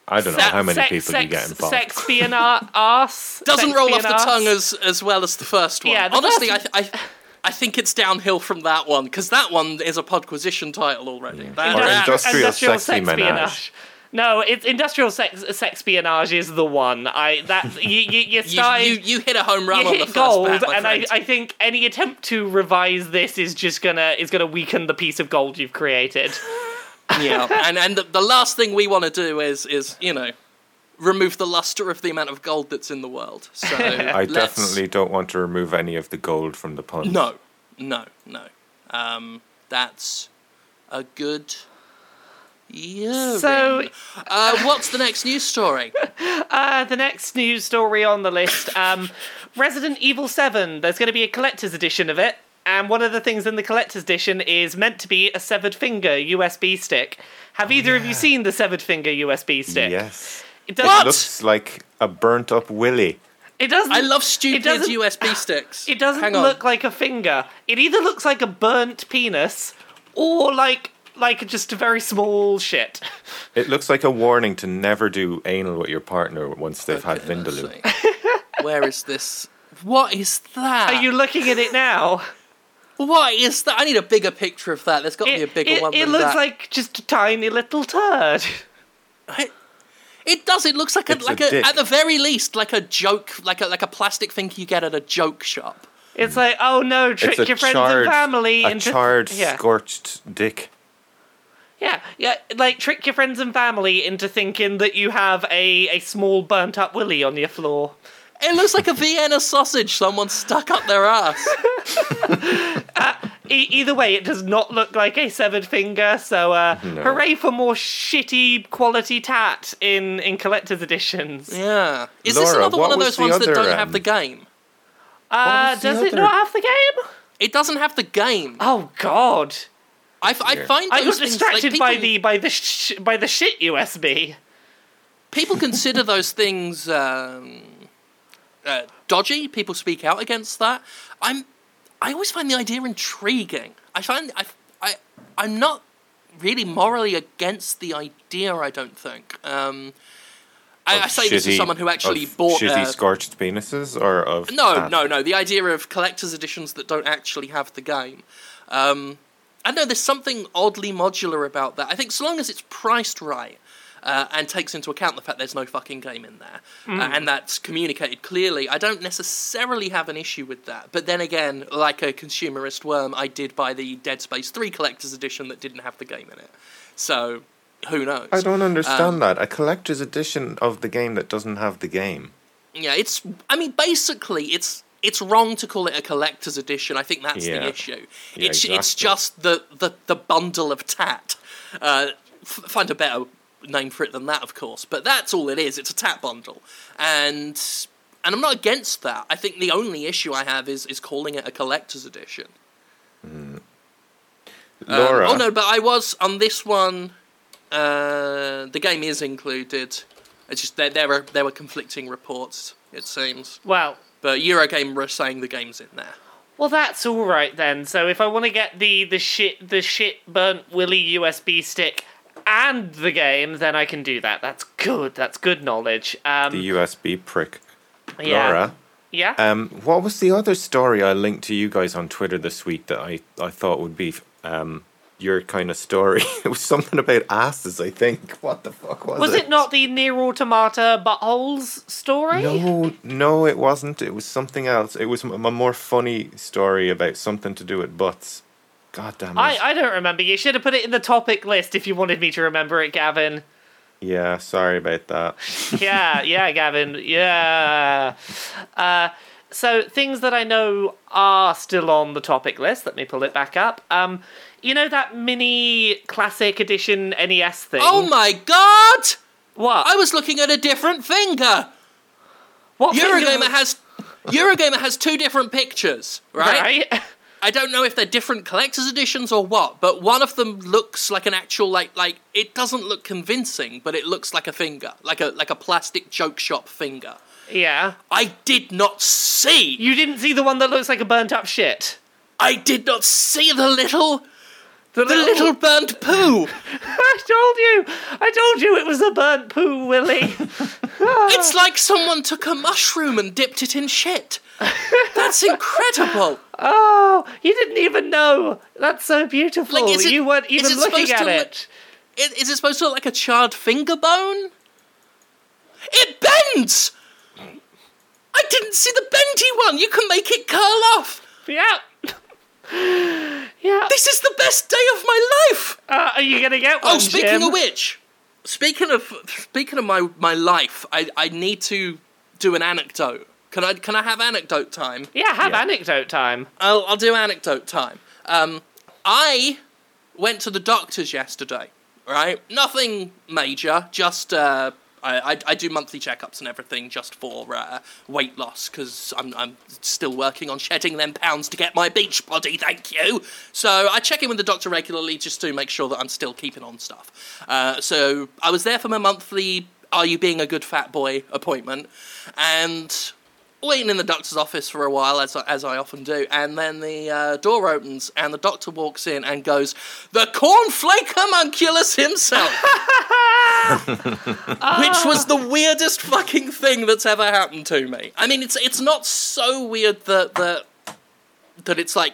I don't know Se- how many sex, people sex, you get involved. Sexpionage arse *laughs* doesn't roll off the Sexpionage. tongue as as well as the first one. Yeah, the Honestly, first- I, I I think it's downhill from that one because that one is a podquisition title already. That- Or that- industrial sexy sexpionage. menage. No, it's industrial sex sexpionage is the one. I that *laughs* you you, you you, started. you, you hit a home run you on the hit first gold, bat, my and I. I think any attempt to revise this is just gonna is gonna weaken the piece of gold you've created. *laughs* yeah, and and the, the last thing we want to do is is you know remove the luster of the amount of gold that's in the world. So *laughs* I let's- definitely don't want to remove any of the gold from the puns. no, no, no. Um, that's a good Yeah. So- uh, what's the next news story? *laughs* Uh, the next news story on the list um, Resident Evil 7. There's going to be a collector's edition of it. And one of the things in the collector's edition is meant to be a severed finger USB stick. Have oh, either of you seen the severed finger USB stick? Yes. It does. What? Looks like a burnt up willy. It doesn't. I love stupid doesn't- USB *laughs* sticks. It doesn't Hang on. look like a finger. It either looks like a burnt penis, or like like just a very small shit. *laughs* It looks like a warning to never do anal with your partner once they've had Okay, let's Vindaloo. Where is this? What is that? Are you looking at it now? *laughs* What is that? I need a bigger picture of that. There's got to be a It, bigger it, one it than looks that. like just a tiny little turd. It, it does. It looks like a It's a like a, dick. at the very least like a joke, like a like a plastic thing you get at a joke shop. It's like, oh no, trick It's your friends charred, and family a into charred, yeah, scorched dick. yeah, yeah, like trick your friends and family into thinking that you have a a small burnt up willy on your floor. It looks like a Vienna sausage someone stuck up their ass. *laughs* E- either way, it does not look like a severed finger. So, uh, No. hooray for more shitty quality tat in in collector's editions. Yeah. Is this another one of those the ones that don't have um, the game? Uh, was the does it not have the game? It doesn't have the game. Oh God! I, f- I find I those got things, like, distracted by the by the sh- by the shit USB. people consider those things um, uh, dodgy. People speak out against that. I'm. I always find the idea intriguing. I find I. I. I'm not really morally against the idea. I don't think. Um, I, I say this as someone who actually bought. shitty uh, scorched penises or of no, tat? no, no. The idea of collector's editions that don't actually have the game. Um, I know there's something oddly modular about that. I think so long as it's priced right uh, and takes into account the fact there's no fucking game in there uh, and that's communicated clearly, I don't necessarily have an issue with that. But then again, like a consumerist worm, I did buy the Dead Space 3 collector's edition that didn't have the game in it. So who knows? I don't understand Um, that. A collector's edition of the game that doesn't have the game. Yeah, it's. I mean, basically, it's it's wrong to call it a collector's edition. I think that's Yeah. the issue. Yeah, it's it's just the, the the bundle of tat. Uh, f- find a better name for it than that, of course. But that's all it is. It's a tat bundle, and and I'm not against that. I think the only issue I have is is calling it a collector's edition. Um, Laura, oh no, but I was on this one. Uh, the game is included. It's just there there were there were conflicting reports. It seems. Well, But Eurogamer are saying the game's in there. well, that's all right then. So if I want to get the the shit the shit burnt willy USB stick and the game, then I can do that. That's good. That's good knowledge. Um, the USB prick. yeah. Laura, Yeah. um, what was the other story I linked to you guys on Twitter this week that I, I thought would be um, your kind of story? *laughs* it was something about asses, I think. What the fuck was, it? Was it not the NieR Automata buttholes story? No, no, it wasn't. It was something else. It was a more funny story about something to do with butts. God damn it. I, I don't remember. You should have put it in the topic list if you wanted me to remember it, Gavin. yeah, sorry about that. *laughs* yeah, yeah, Gavin. Yeah. Uh, so things that I know are still on the topic list. Let me pull it back up. Um, you know that mini classic edition NES thing. Oh my god! What? I was looking at a different finger. what finger- has Eurogamer has two different pictures, right? right. *laughs* I don't know if they're different collector's editions or what, but one of them looks like an actual like like it doesn't look convincing, but it looks like a finger, like a like a plastic joke shop finger. yeah. I did not see. You didn't see the one that looks like a burnt up shit. I did not see the little the little burnt poo. *laughs* I told you. I told you it was a burnt poo, Willie. *laughs* It's like someone took a mushroom and dipped it in shit. That's incredible. oh, you didn't even know. That's so beautiful. Like, it- you weren't even looking at look- it. Is, is it supposed to look like a charred finger bone? It bends! I didn't see the bendy one. You can make it curl off. Yeah. Yeah. This is the best day of my life. Uh, are you gonna get one? Oh, speaking Jim? of which, speaking of speaking of my my life, I I need to do an anecdote. Can I can I have anecdote time? yeah, have Yeah. anecdote time. I'll I'll do anecdote time. Um, I went to the doctor's yesterday, right? Nothing major, just uh, I, I, I do monthly checkups and everything just for uh, weight loss because I'm, I'm still working on shedding them pounds to get my beach body, thank you. So I check in with the doctor regularly just to make sure that I'm still keeping on stuff. Uh, so I was there for my monthly Are You Being a Good Fat Boy appointment and waiting in the doctor's office for a while, as I, as I often do, and then the uh, door opens and the doctor walks in and goes, "The cornflake homunculus himself," *laughs* which was the weirdest fucking thing that's ever happened to me. I mean, it's it's not so weird that that that it's like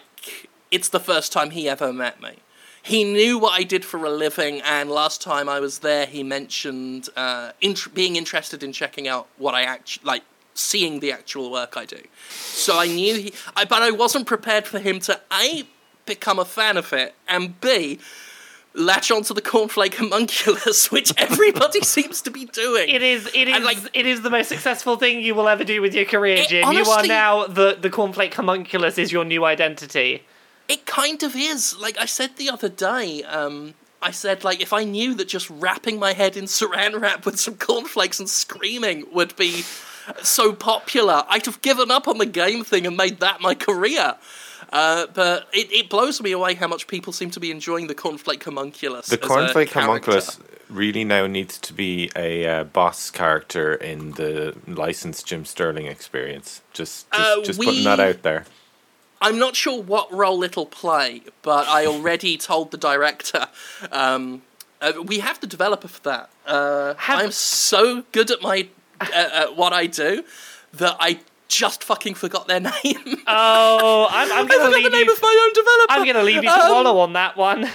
it's the first time he ever met me. He knew what I did for a living, and last time I was there, he mentioned uh, int- being interested in checking out what I actually like seeing the actual work I do. So I knew he, I, but I wasn't prepared for him to a become a fan of it, and b latch onto the cornflake *laughs* homunculus, which everybody *laughs* seems to be doing. It is it is like, it is the most successful thing you will ever do with your career, Jim. you are now the the cornflake homunculus is your new identity. It kind of is. Like I said the other day, um, I said like if I knew that just wrapping my head in *laughs* saran wrap with some cornflakes and screaming would be so popular, I'd have given up on the game thing and made that my career. Uh, but it, it blows me away how much people seem to be enjoying the cornflake homunculus. The as a cornflake character. homunculus really now needs to be a uh, boss character in the licensed Jim Sterling experience. Just, just, Uh, just we- putting that out there. I'm not sure what role it'll play, but I already *laughs* told the director. Um, uh, we have the developer for that. Uh, Have- I'm so good at my uh, at what I do that I just fucking forgot their *laughs* name. Oh, I'm, I'm gonna leave the name you. of my own developer. I'm gonna leave you to Um, wallow on that one.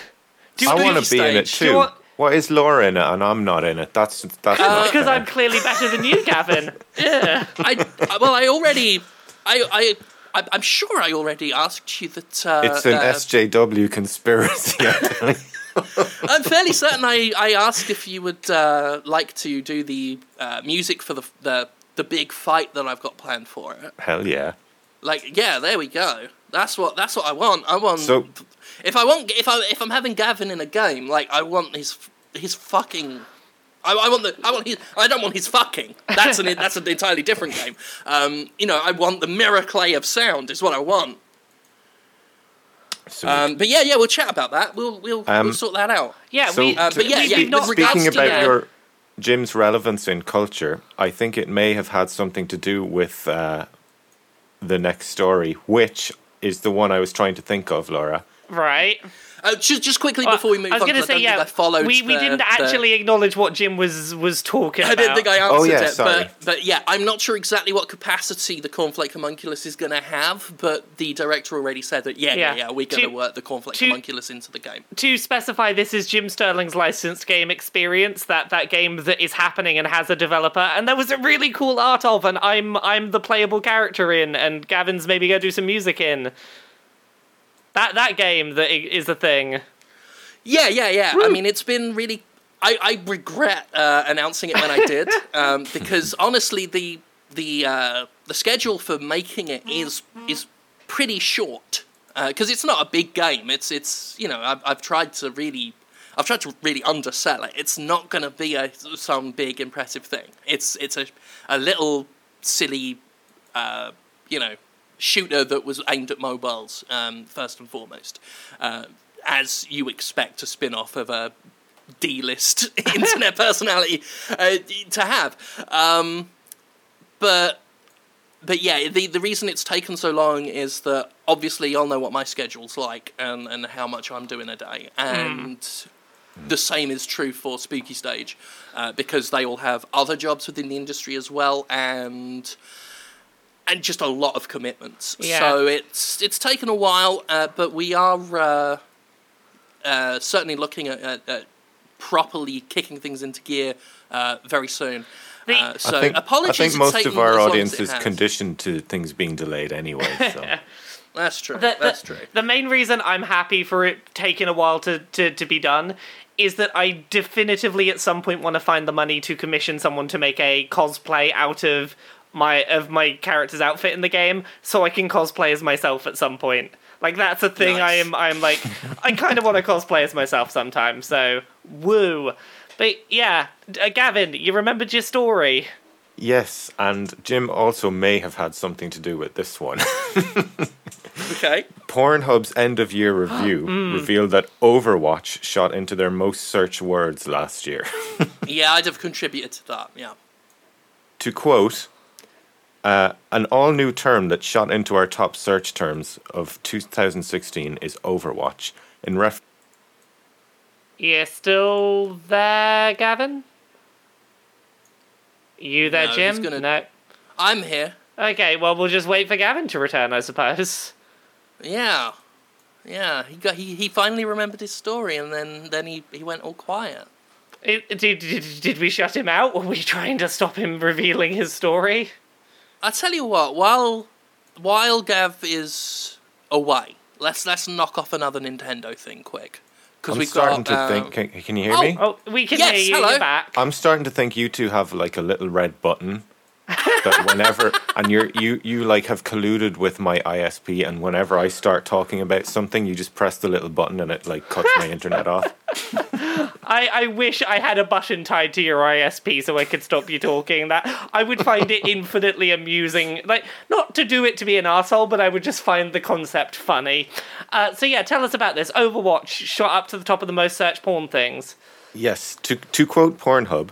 do- I want to be in it stage? Do you too. want- Why is Laura in it and I'm not in it? That's that's Uh, Because fair. I'm clearly better than you, Gavin. *laughs* Yeah. I, I well, I already, I, I, I, I'm sure I already asked you that. Uh, It's an uh, SJW conspiracy. I'm telling you. I'm fairly certain I, I asked if you would uh, like to do the uh, music for the, the the big fight that I've got planned for it. Hell yeah. Like, yeah, there we go. That's what that's what I want. I want. So- if I want, if I if I'm having Gavin in a game, like I want his his fucking. I, I want the. I want his. I don't want his fucking. That's an. that's an entirely different game. Um, you know, I want the mirror clay of sound. Is what I want. So Um, but yeah, yeah, we'll chat about that. We'll we'll, Um, we'll sort that out. Yeah, So, we, Uh, but yeah, we- yeah, not with regards speaking to about the- your Jim's relevance in culture, I think it may have had something to do with uh, the next story, which is the one I was trying to think of, Laura. right. Uh, just just quickly before we move on, I was going to say don't yeah. think I followed. we we the- didn't the- actually acknowledge what Jim was was talking about. I didn't think I answered Oh, yeah, it, but but yeah, I'm not sure exactly what capacity the cornflake homunculus is going to have, but the director already said that yeah, yeah, Yeah. yeah, we're going to To- work the cornflake to- homunculus into the game. to specify this is Jim Sterling's licensed game experience that that game that is happening and has a developer and there was a really cool art of and I'm I'm the playable character in and Gavin's maybe going to do some music in that that game that is a thing Yeah, yeah, yeah. I mean, it's been really. I, I regret uh, announcing it when I did *laughs* um, because honestly, the the uh, the schedule for making it is is pretty short because it's not a big game. It's it's you know I've I've tried to really. I've tried to really undersell it. It's not going to be a some big impressive thing. It's it's a a little silly, uh, you know, shooter that was aimed at mobiles um, first and foremost, uh, as you expect a spin off of a D list *laughs* internet personality uh, to have. Um, but but yeah, the the reason it's taken so long is that obviously y'all know what my schedule's like and, and how much I'm doing a day, and the same is true for Spooky Stage uh, because they all have other jobs within the industry as well, and and just a lot of commitments. Yeah. So it's it's taken a while, uh, but we are uh, uh, certainly looking at, at, at properly kicking things into gear uh, very soon. Uh, so I think, apologies. I think most of our audience is has. conditioned to things being delayed anyway. *laughs* So. That's true. the, the, That's true. the main reason I'm happy for it taking a while to, to, to be done is that I definitively at some point want to find the money to commission someone to make a cosplay out of my of my character's outfit in the game so I can cosplay as myself at some point. Like that's a thing I am I'm like, I kind of want to *laughs* cosplay as myself sometimes. So woo. But yeah, uh, Gavin, you remembered your story. Yes, and Jim also may have had something to do with this one. *laughs* Okay. Pornhub's end of year *gasps* review revealed that Overwatch shot into their most searched words last year. *laughs* Yeah, I'd have contributed to that. Yeah. to quote, uh, an all new term that shot into our top search terms of 2016 is Overwatch. In ref, You still there, Gavin? You there, No, Jim? he's gonna- No. I'm here. Okay, well we'll just wait for Gavin to return, I suppose. Yeah. Yeah. He got he, he finally remembered his story and then then he, he went all quiet. It, did, did, did we shut him out? Were we trying to stop him revealing his story? I tell you what, while while Gav is away, let's let's knock off another Nintendo thing quick. Because I'm we've starting got, to um, think. Can, can you hear oh, me? Oh, we can Yes, hear you. hello. You're back. I'm starting to think you two have like a little red button that whenever and you're you you like have colluded with my ISP and whenever I start talking about something you just press the little button and it like cuts my internet off. *laughs* I, I wish I had a button tied to your ISP so I could stop you talking. That I would find it *laughs* infinitely amusing. Like not to do it to be an asshole, but I would just find the concept funny. Uh, so yeah, tell us about this. Overwatch shot up to the top of the most searched porn things. Yes, to to quote Pornhub,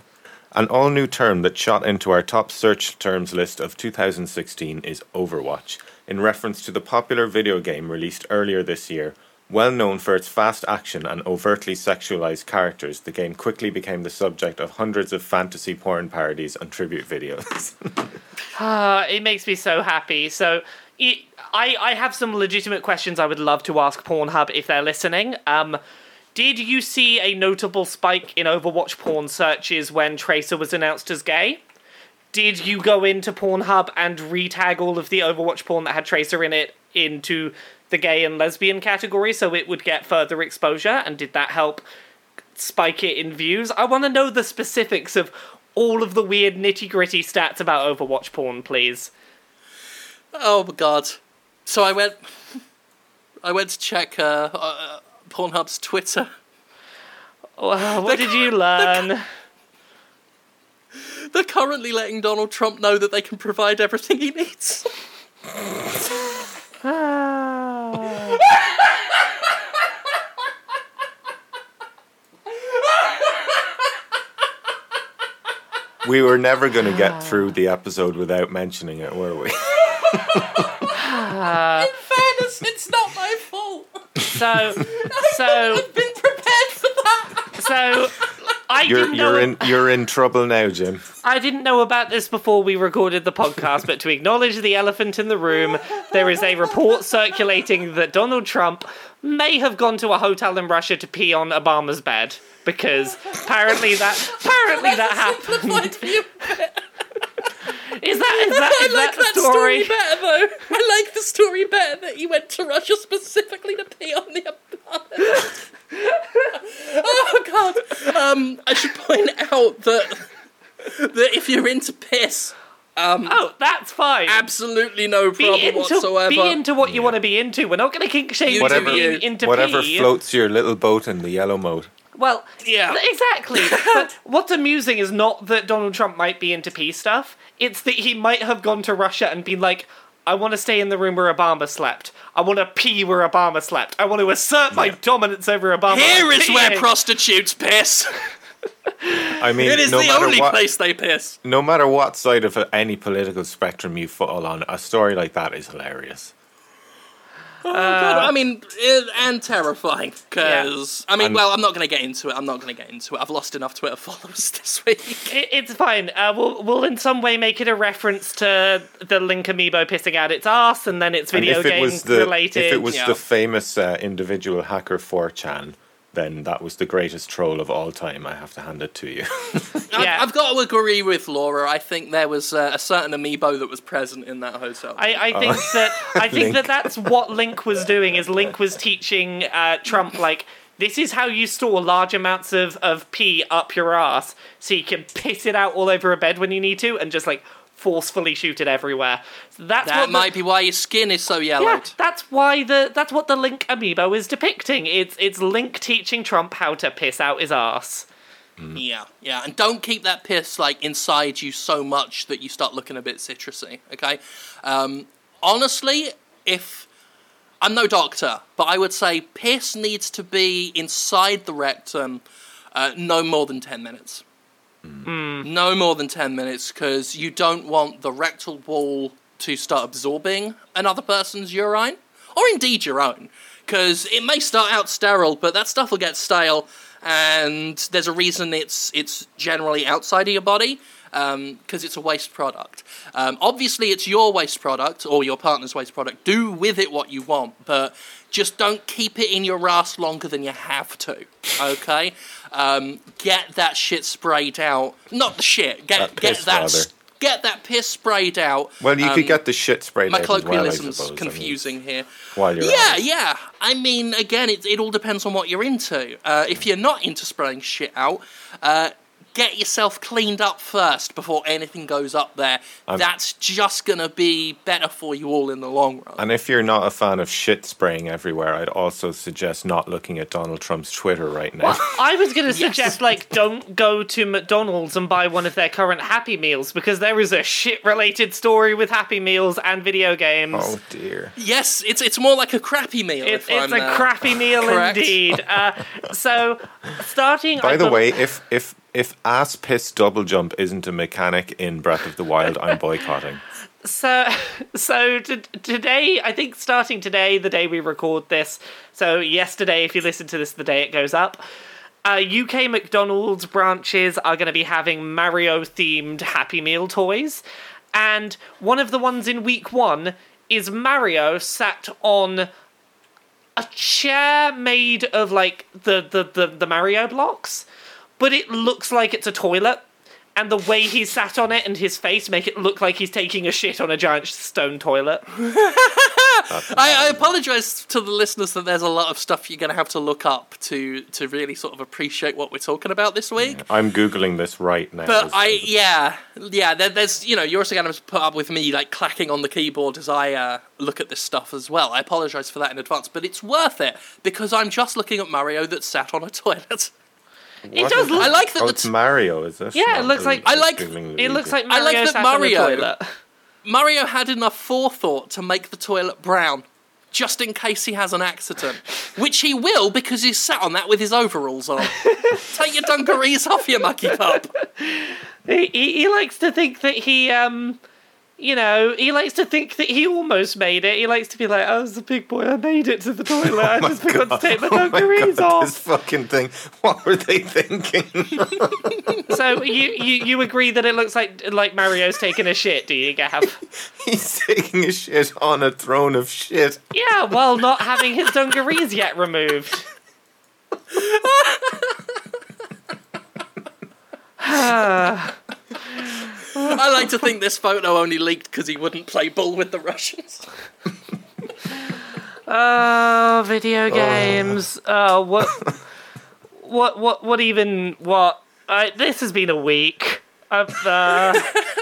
an all new term that shot into our top search terms list of 2016 is Overwatch, in reference to the popular video game released earlier this year. Well known for its fast action and overtly sexualized characters, the game quickly became the subject of hundreds of fantasy porn parodies and tribute videos. Uh, *laughs* it makes me so happy. So, it, I I have some legitimate questions I would love to ask Pornhub if they're listening. Um, did you see a notable spike in Overwatch porn searches when Tracer was announced as gay? Did you go into Pornhub and retag all of the Overwatch porn that had Tracer in it into the gay and lesbian category so it would get further exposure? And did that help spike it in views? I want to know the specifics of all of the weird nitty gritty stats about Overwatch porn, please. Oh my god. So I went *laughs* I went to check uh, Pornhub's Twitter. Well, what did you learn? They're currently letting Donald Trump know that they can provide everything he needs. Ah. we were never going to get through the episode without mentioning it, were we? In fairness, it's not my fault. So, *laughs* so, I've been prepared for that. so, I You're didn't know. you're in you're in trouble now, Jim. I didn't know about this before we recorded the podcast, but to acknowledge the elephant in the room, there is a report circulating that Donald Trump may have gone to a hotel in Russia to pee on Obama's bed because apparently that apparently that Simplified happened. *laughs* view. Is that is that *laughs* I is like that the that story? story better though. I like the story better that he went to Russia specifically to pee on the apartment. *laughs* oh god. Um, I should point out that that if you're into piss, Oh, that's fine. absolutely no be problem into, whatsoever. be into what you want to be into. We're not going to kink shame you Whatever- to into Whatever pee. floats your little boat in the yellow mode. Well, Yeah. exactly. *laughs* but what's amusing is not that Donald Trump might be into pee stuff. It's that he might have gone to Russia and been like, I want to stay in the room where Obama slept. I want to pee where Obama slept. I want to assert my Yeah. dominance over Obama. Here I'm where prostitutes piss. *laughs* I mean, It is no the matter only what, place they piss. no matter what side of any political spectrum you fall on, a story like that is hilarious. Oh, God. I mean, it, and terrifying. Because I mean, And- well, I'm not going to get into it. I'm not going to get into it. I've lost enough Twitter *laughs* followers this week. It, it's fine. Uh, we'll, we'll in some way make it a reference to the Link amiibo pissing out its ass, and then it's And video if it game was the related. if it was yeah. the famous uh, individual hacker 4chan, then that was the greatest troll of all time. I have to hand it to you. *laughs* I- Yeah. I've got to agree with Laura. I think there was uh, a certain amiibo that was present in that hotel. I, I think that I *laughs* think that that's what Link was doing. Is Link was teaching uh, Trump like this is how you store large amounts of of pee up your ass, so you can piss it out all over a bed when you need to, and just like forcefully shoot it everywhere. So that's That what the- might be why your skin is so yeah, yellowed. that's why the that's what the Link amiibo is depicting. It's it's Link teaching Trump how to piss out his ass. Yeah, yeah, and don't keep that piss like inside you so much that you start looking a bit citrusy. Okay, um, honestly, if I'm no doctor, but I would say piss needs to be inside the rectum uh, no more than ten minutes. No more than ten minutes, because you don't want the rectal wall to start absorbing another person's urine, or indeed your own, because it may start out sterile, but that stuff will get stale, and there's a reason it's it's generally outside of your body, because it's a waste product. Um, obviously, it's your waste product or your partner's waste product. Do with it what you want, but just don't keep it in your ass longer than you have to. Okay, um, get that shit sprayed out. Not the shit. Get That get piss, that rather. get that piss sprayed out. Well, you Um, could get the shit sprayed my out as well, colloquialism's I mean, confusing here. while you're Yeah, yeah. I mean, again, it, it all depends on what you're into. Uh, if you're not into spraying shit out, uh, get yourself cleaned up first before anything goes up there. That's just going to be better for you all in the long run. And if you're not a fan of shit spraying everywhere, I'd also suggest not looking at Donald Trump's Twitter right now. I was going *laughs* to suggest like don't go to McDonald's and buy one of their current Happy Meals because there is a shit related story with Happy Meals and video games. oh dear. yes, it's it's more like a crappy meal. It, if it's I'm, a uh, crappy meal correct. indeed. *laughs* Uh, so, starting. By I the way, if if if ass piss double jump isn't a mechanic in Breath of the Wild, I'm boycotting. *laughs* So, so t- today, I think starting today, the day we record this. So yesterday, if you listen to this, the day it goes up. Uh, UK McDonald's branches are going to be having Mario themed Happy Meal toys, and one of the ones in week one is Mario sat on a chair made of like the the the, the Mario blocks, but it looks like it's a toilet. And the way he sat on it and his face make it look like he's taking a shit on a giant stone toilet. *laughs* I, I apologize to the listeners that there's a lot of stuff you're going to have to look up to to really sort of appreciate what we're talking about this week. I'm googling this right now. But I, yeah, yeah. There, there's, you know, you're also going to put up with me like clacking on the keyboard as I uh, look at this stuff as well. I apologise for that in advance, but it's worth it because I'm just looking at Mario that sat on a *laughs* toilet. It What does look. I like that. Oh, it's Mario, is this? Yeah, it looks like- I like- googling It looks Luigi. like I like that the Mario- toilet. Mario had enough forethought to make the toilet brown. Just in case he has an accident, which he will because he's sat on that with his overalls on. *laughs* Take your dungarees off, you mucky pup. He, he, he likes to think that he, um, you know, he likes to think that he almost made it. He likes to be like, I was a big boy, I made it to the toilet. *laughs* Oh I just forgot to take my *laughs* Oh my dungarees off." This fucking thing. What were they thinking? *laughs* So you, you, you agree that it looks like like Mario's taking a shit, do you, Gav? He's taking a shit on a throne of shit. Yeah, while not having his dungarees yet removed. *sighs* *sighs* *sighs* I like to think this photo only leaked because he wouldn't play ball with the Russians. *laughs* Oh, video games. Oh, what, what, what, what even? What? I, this has been a week. I've, uh, *laughs*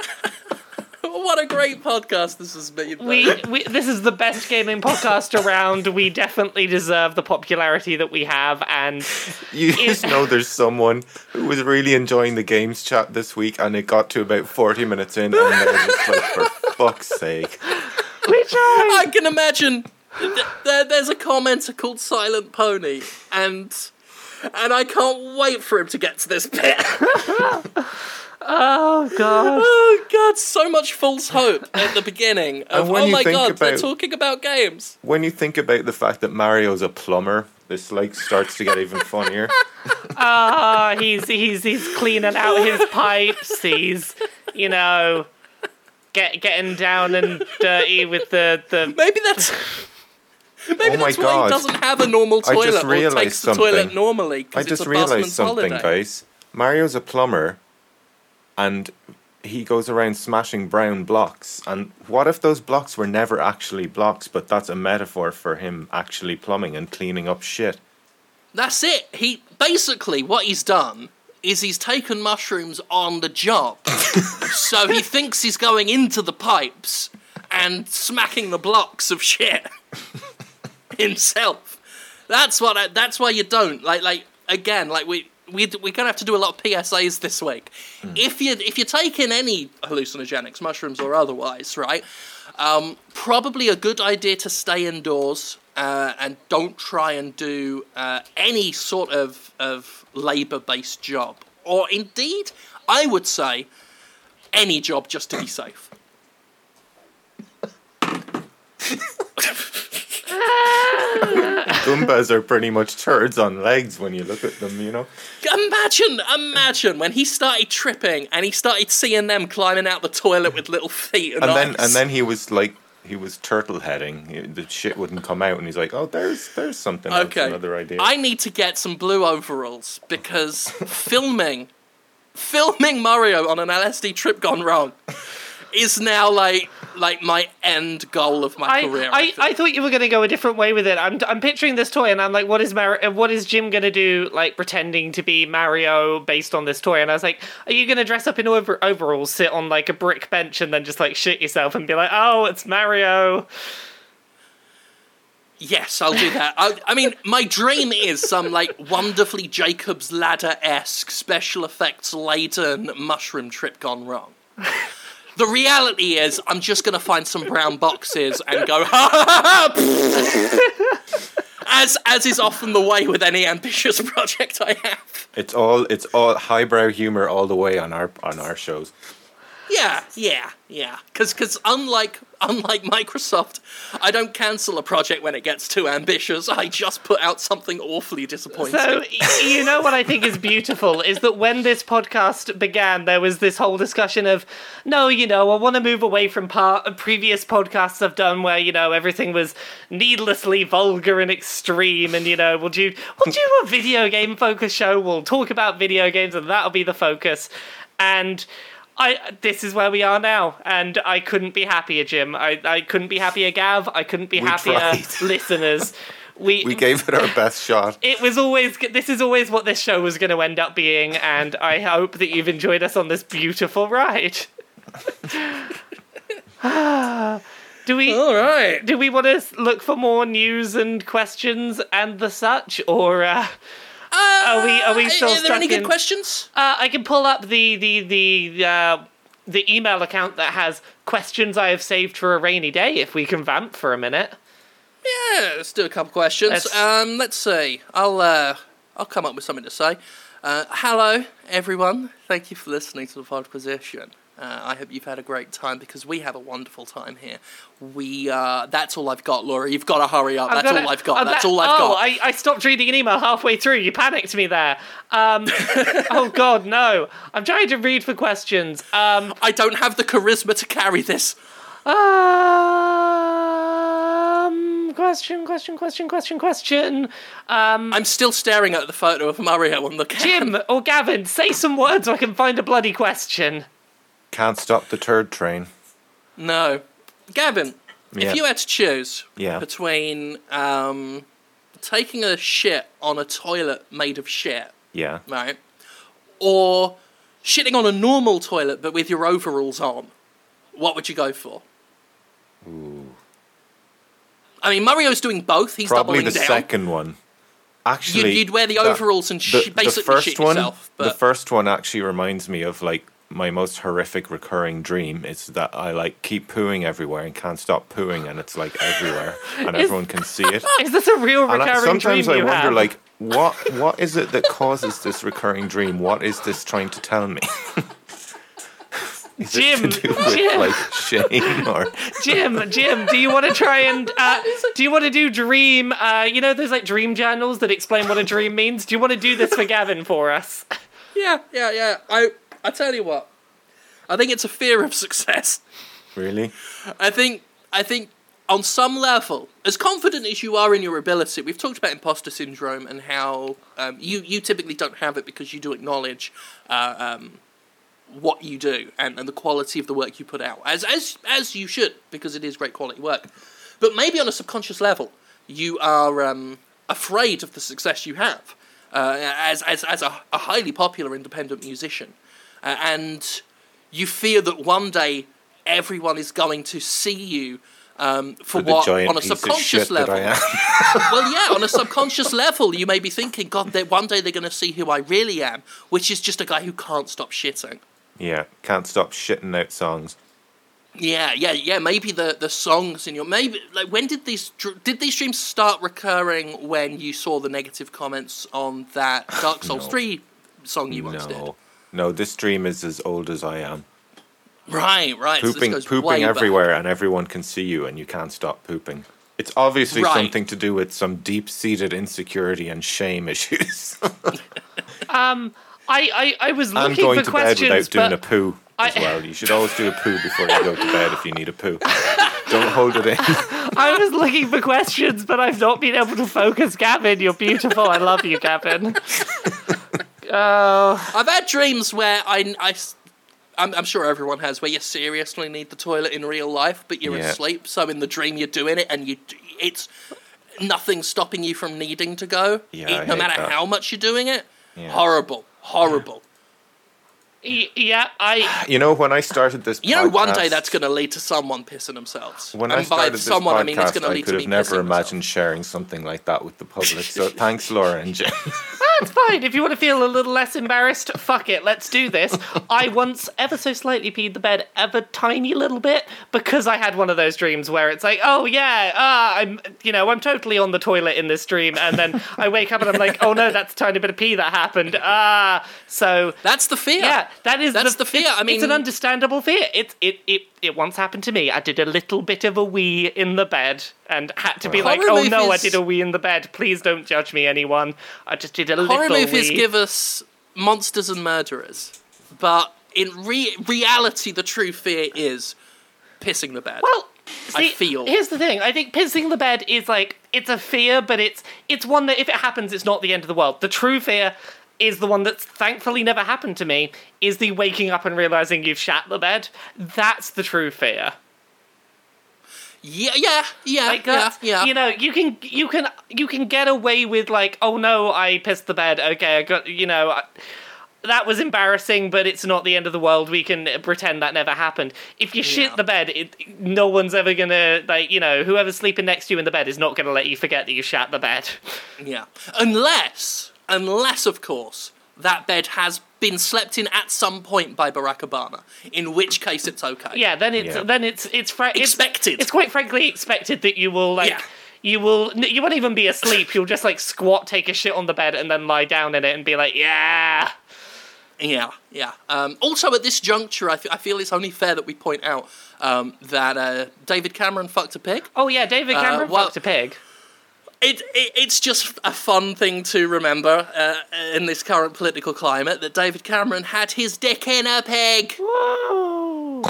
What a great podcast this has been. we, we, this is the best gaming podcast around. We definitely deserve the popularity that we have, and You just know there's someone who was really enjoying the games chat this week and it got to about 40 minutes in and they're just like, for fuck's sake. we try. I can imagine. There, there's a commenter called Silent Pony, and and I can't wait for him to get to this bit. *laughs* Oh god. oh god, so much false hope at the beginning. *laughs* Of, oh my god, they're about- talking about games. When you think about the fact that Mario's a plumber, this like starts to get even funnier. *laughs* Ah, he's he's he's cleaning out his pipes. He's you know get getting down and dirty with the the. Maybe that's. *laughs* Maybe Oh that's why he doesn't have a normal I toilet just or takes the toilet something. normally. I just realized something, holiday. guys. Mario's a plumber and he goes around smashing brown blocks. And what if those blocks were never actually blocks, but that's a metaphor for him actually plumbing and cleaning up shit? That's it. He basically what he's done is he's taken mushrooms on the job. *laughs* so he thinks he's going into the pipes and smacking the blocks of shit *laughs* himself. That's what. I, that's why you don't like. Like again, like we we we're gonna have to do a lot of PSAs this week. If you if you're taking any hallucinogenics, mushrooms or otherwise, right? Um, probably a good idea to stay indoors uh, and don't try and do uh, any sort of of labor based job, or indeed, I would say any job just to be safe. *laughs* *laughs* *laughs* *laughs* Goombas are pretty much turds on legs when you look at them, you know? Imagine, imagine when he started tripping and he started seeing them climbing out the toilet with little feet and, And then and then he was like he was turtle heading. The shit wouldn't come out and he's like, "Oh, there's there's something else, Okay. another idea." I need to get some blue overalls because filming, filming Mario on an LSD trip gone wrong, is now like like my end goal of my I, career. I, think. I thought you were going to go a different way with it. I'm, I'm picturing this toy, and I'm like, what is Mar- uh, what is Jim going to do, like pretending to be Mario based on this toy? And I was like, are you going to dress up in over- overalls, sit on like a brick bench, and then just like shit yourself and be like, oh, it's Mario? Yes, I'll do that. I, I mean, my dream is some like wonderfully Jacob's Ladder esque special effects laden mushroom trip gone wrong. The reality is, I'm just gonna find some brown boxes and go ha ha ha. ha," As as is often the way with any ambitious *laughs* project I have. It's all it's all highbrow humor all the way on our on our shows. Yeah, yeah, yeah. Because because unlike unlike Microsoft, I don't cancel a project when it gets too ambitious. I just put out something awfully disappointing. So you know what I think is beautiful *laughs* is that when this podcast began, there was this whole discussion of, no, you know, I want to move away from previous podcasts I've done where you know everything was needlessly vulgar and extreme, and you know we'll do we'll do a video game focus show. We'll talk about video games, and that'll be the focus. And I this is where we are now, and I couldn't be happier, Jim. I, I couldn't be happier, Gav. I couldn't be We happier, tried. *laughs* listeners. We We gave it our best shot. *laughs* it was always this is always what this show was going to end up being and i hope that you've enjoyed us on this beautiful ride *sighs* do we All right. do we want to look for more news and questions and the such or uh, are we are we still Are there stuck any good in- questions? uh, i can pull up the the the uh, the email account that has questions i have saved for a rainy day if we can vamp for a minute Yeah, let's do a couple questions. Let's- Um, let's see. I'll uh, I'll come up with something to say. Uh, hello, everyone. Thank you for listening to the Podquisition. Uh, I hope you've had a great time because we have a wonderful time here. We uh, that's all I've got, Laura. You've got to hurry up. I've that's all. I've got. That's that- all I've oh, got. I, I stopped reading an email halfway through. You panicked me there. Um, *laughs* oh God, no! I'm trying to read for questions. Um, I don't have the charisma to carry this. um, question, question, question, question, question. Um, I'm still staring at the photo of Mario on the. Jim or Gavin, say some words so I can find a bloody question. Can't stop the turd train. No, Gavin. Yeah. If you had to choose Yeah. between um, taking a shit on a toilet made of shit, Yeah. right, or shitting on a normal toilet but with your overalls on, what would you go for? Ooh. I mean, Mario's doing both. He's Probably the down. second one. Actually, You'd, you'd wear the that- overalls and sh- basically shit one, yourself. the first one actually reminds me of like my most horrific recurring dream is that I like keep pooing everywhere and can't stop pooing, and it's like everywhere, and Is- everyone can see it. *laughs* Is this a real And I, recurring sometimes dream Sometimes I you wonder, have? like, what what is it that causes this recurring dream? What is this trying to tell me? *laughs* is Jim, it to do with Jim. like shame or *laughs* Jim, Jim, do you want to try and uh, do you want to do dream? Uh, you know, there's like dream journals that explain what a dream means. Do you want to do this for Gavin for us? yeah, yeah, yeah. I I tell you what, I think it's a fear of *laughs* success. really? I think I think on some level, as confident as you are in your ability, we've talked about imposter syndrome and how um, you you typically don't have it because you do acknowledge uh, um, what you do and, and the quality of the work you put out, as as as you should because it is great quality work. But maybe on a subconscious level, you are um, afraid of the success you have. uh, as as as a, a highly popular independent musician, uh, and you fear that one day everyone is going to see you um, for, For what on a subconscious level. *laughs* Well, yeah, on a subconscious level, you may be thinking, God, that one day they're going to see who I really am, which is just a guy who can't stop shitting. Yeah, can't stop shitting out songs. Yeah, yeah, yeah. Maybe the, the songs in your maybe like when did these did these streams start recurring when you saw the negative comments on that Dark Souls No. three song you once did? No, no, this dream is as old as I am. Right, right. Pooping, goes pooping way back. everywhere, and everyone can see you, and you can't stop pooping. It's obviously Right. something to do with some deep-seated insecurity and shame *laughs* issues. um, I, I, I was looking and looking going for to bed questions, without doing a but poo as I- well. You should always do a poo before you go to bed if you need a poo. Don't hold it in. *laughs* I was looking for questions, but I've not been able to focus. Gavin, you're beautiful. I love you, Gavin. *laughs* Oh, I've had dreams where I, I am I'm sure everyone has where you seriously need the toilet in real life, but you're Yeah. asleep. So in the dream you're doing it, and you it's nothing stopping you from needing to go, Yeah, I no matter that. how much you're doing it. Yeah. Horrible, horrible. Y- yeah. I. *sighs* You know, when I started this, You know, one day that's going to lead to someone pissing themselves. When and I started by this someone, podcast, I mean it's going to I lead could to have me never pissing imagined sharing something like that with the public. So *laughs* thanks, Laura and Jim. That's fine. If you want to feel a little less embarrassed, fuck it, let's do this. I once ever so slightly peed the bed ever tiny little bit because I had one of those dreams where it's like, oh yeah, ah, I'm, you know, I'm totally on the toilet in this dream, and then I wake up and I'm like, oh no, that's a tiny bit of pee that happened. Ah, so That's the fear. yeah, that is That's the fear. I mean- it's an understandable fear. It it it it once happened to me. I did a little bit of a wee in the bed and had to be Horror like, "Oh no, I did a wee in the bed. Please don't judge me, anyone. I just did a little Horror little movies wee." give us monsters and murderers, but in re- reality, the true fear is pissing the bed. well, I feel. Here's the thing. I think pissing the bed is like it's a fear, but it's it's one that if it happens, it's not the end of the world. The true fear is the one that's thankfully never happened to me. Is the waking up and realizing you've shat the bed. That's the true fear. yeah, yeah, yeah, like uh, yeah, that. yeah. You know, you can you can you can get away with like, oh no, I pissed the bed. Okay, I got you know. I, that was embarrassing, but it's not the end of the world. We can pretend that never happened. If you shit Yeah. the bed, it, no one's ever gonna like you know whoever's sleeping next to you in the bed is not gonna let you forget that you shat the bed. Yeah. Unless, unless, of course, that bed has been slept in at some point by Barack Obama, in which case it's okay. Yeah, then it's Yeah. then it's it's, fra- Expected. It's quite frankly expected that you will like. Yeah. You will. You won't even be asleep. You'll just like squat, take a shit on the bed, and then lie down in it and be like, "Yeah, Yeah, yeah. Um, also, at this juncture, I, f- I feel it's only fair that we point out um, that uh, David Cameron fucked a pig. oh yeah, David Cameron well- fucked a pig." It, it it's just a fun thing to remember uh, in this current political climate that David Cameron had his dick in a pig. Whoa.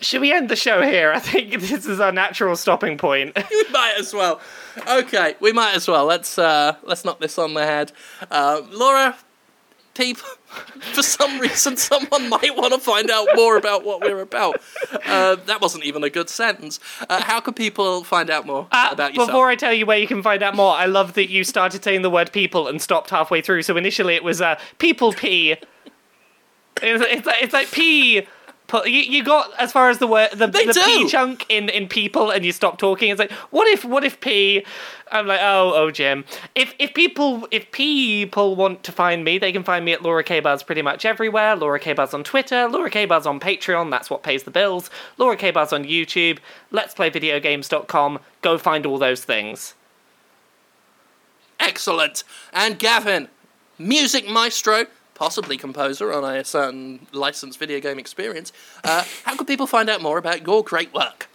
Should we end the show here? I think *laughs* this is our natural stopping point. *laughs* we might as well. Okay, we might as well. Let's uh, let's knock this on the head. Uh, Laura, people, *laughs* for some reason, someone might want to find out more about what we're about. Uh, that wasn't even a good sentence. Uh, how can people find out more Uh, about yourself? before I tell you where you can find out more, I love that you started saying the word people and stopped halfway through. So initially it was uh, people pee. It's, it's, like, it's like pee. Pu- You, you got as far as the word the, They the do. P chunk in, in people and you stopped talking. It's like what if what if P? I'm like oh oh Jim. If if people if people want to find me, they can find me at Laura K Buzz pretty much everywhere. Laura K Buzz on Twitter, Laura K Buzz on Patreon. That's what pays the bills. Laura K Buzz on YouTube. Let's Play Videogames.com. Go find all those things. Excellent. And Gavin, music maestro, possibly composer on a certain licensed video game experience. Uh, how can people find out more about your great work?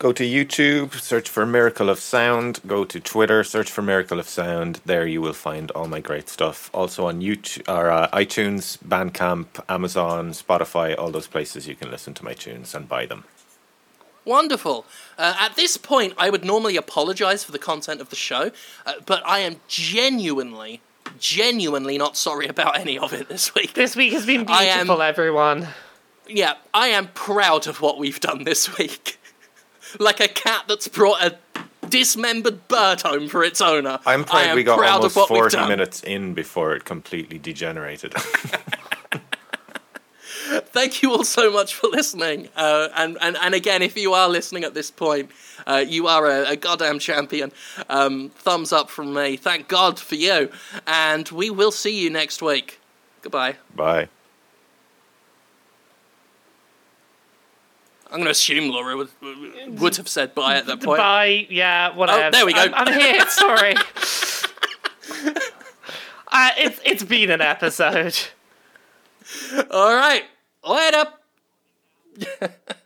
Go to YouTube, search for Miracle of Sound. Go to Twitter, search for Miracle of Sound. There you will find all my great stuff. Also on YouTube or uh, iTunes, Bandcamp, Amazon, Spotify, all those places you can listen to my tunes and buy them. Wonderful. Uh, at this point, I would normally apologize for the content of the show, uh, but I am genuinely, genuinely not sorry about any of it this week. This week has been I am- beautiful, everyone. Yeah, I am proud of what we've done this week. *laughs* like a cat that's brought a dismembered bird home for its owner. I'm proud we got proud almost of what we've 40 done. minutes in before it completely degenerated. *laughs* *laughs* Thank you all so much for listening. Uh, and, and, and again, if you are listening at this point, uh, you are a, a goddamn champion. Um, thumbs up from me. Thank God for you. And we will see you next week. Goodbye. Bye. I'm going to assume Laura would, would have said bye at that point. Bye. Yeah, whatever. Oh, there we go. I'm, I'm here. *laughs* Sorry. uh, it's it's been an episode. All right. Later. *laughs*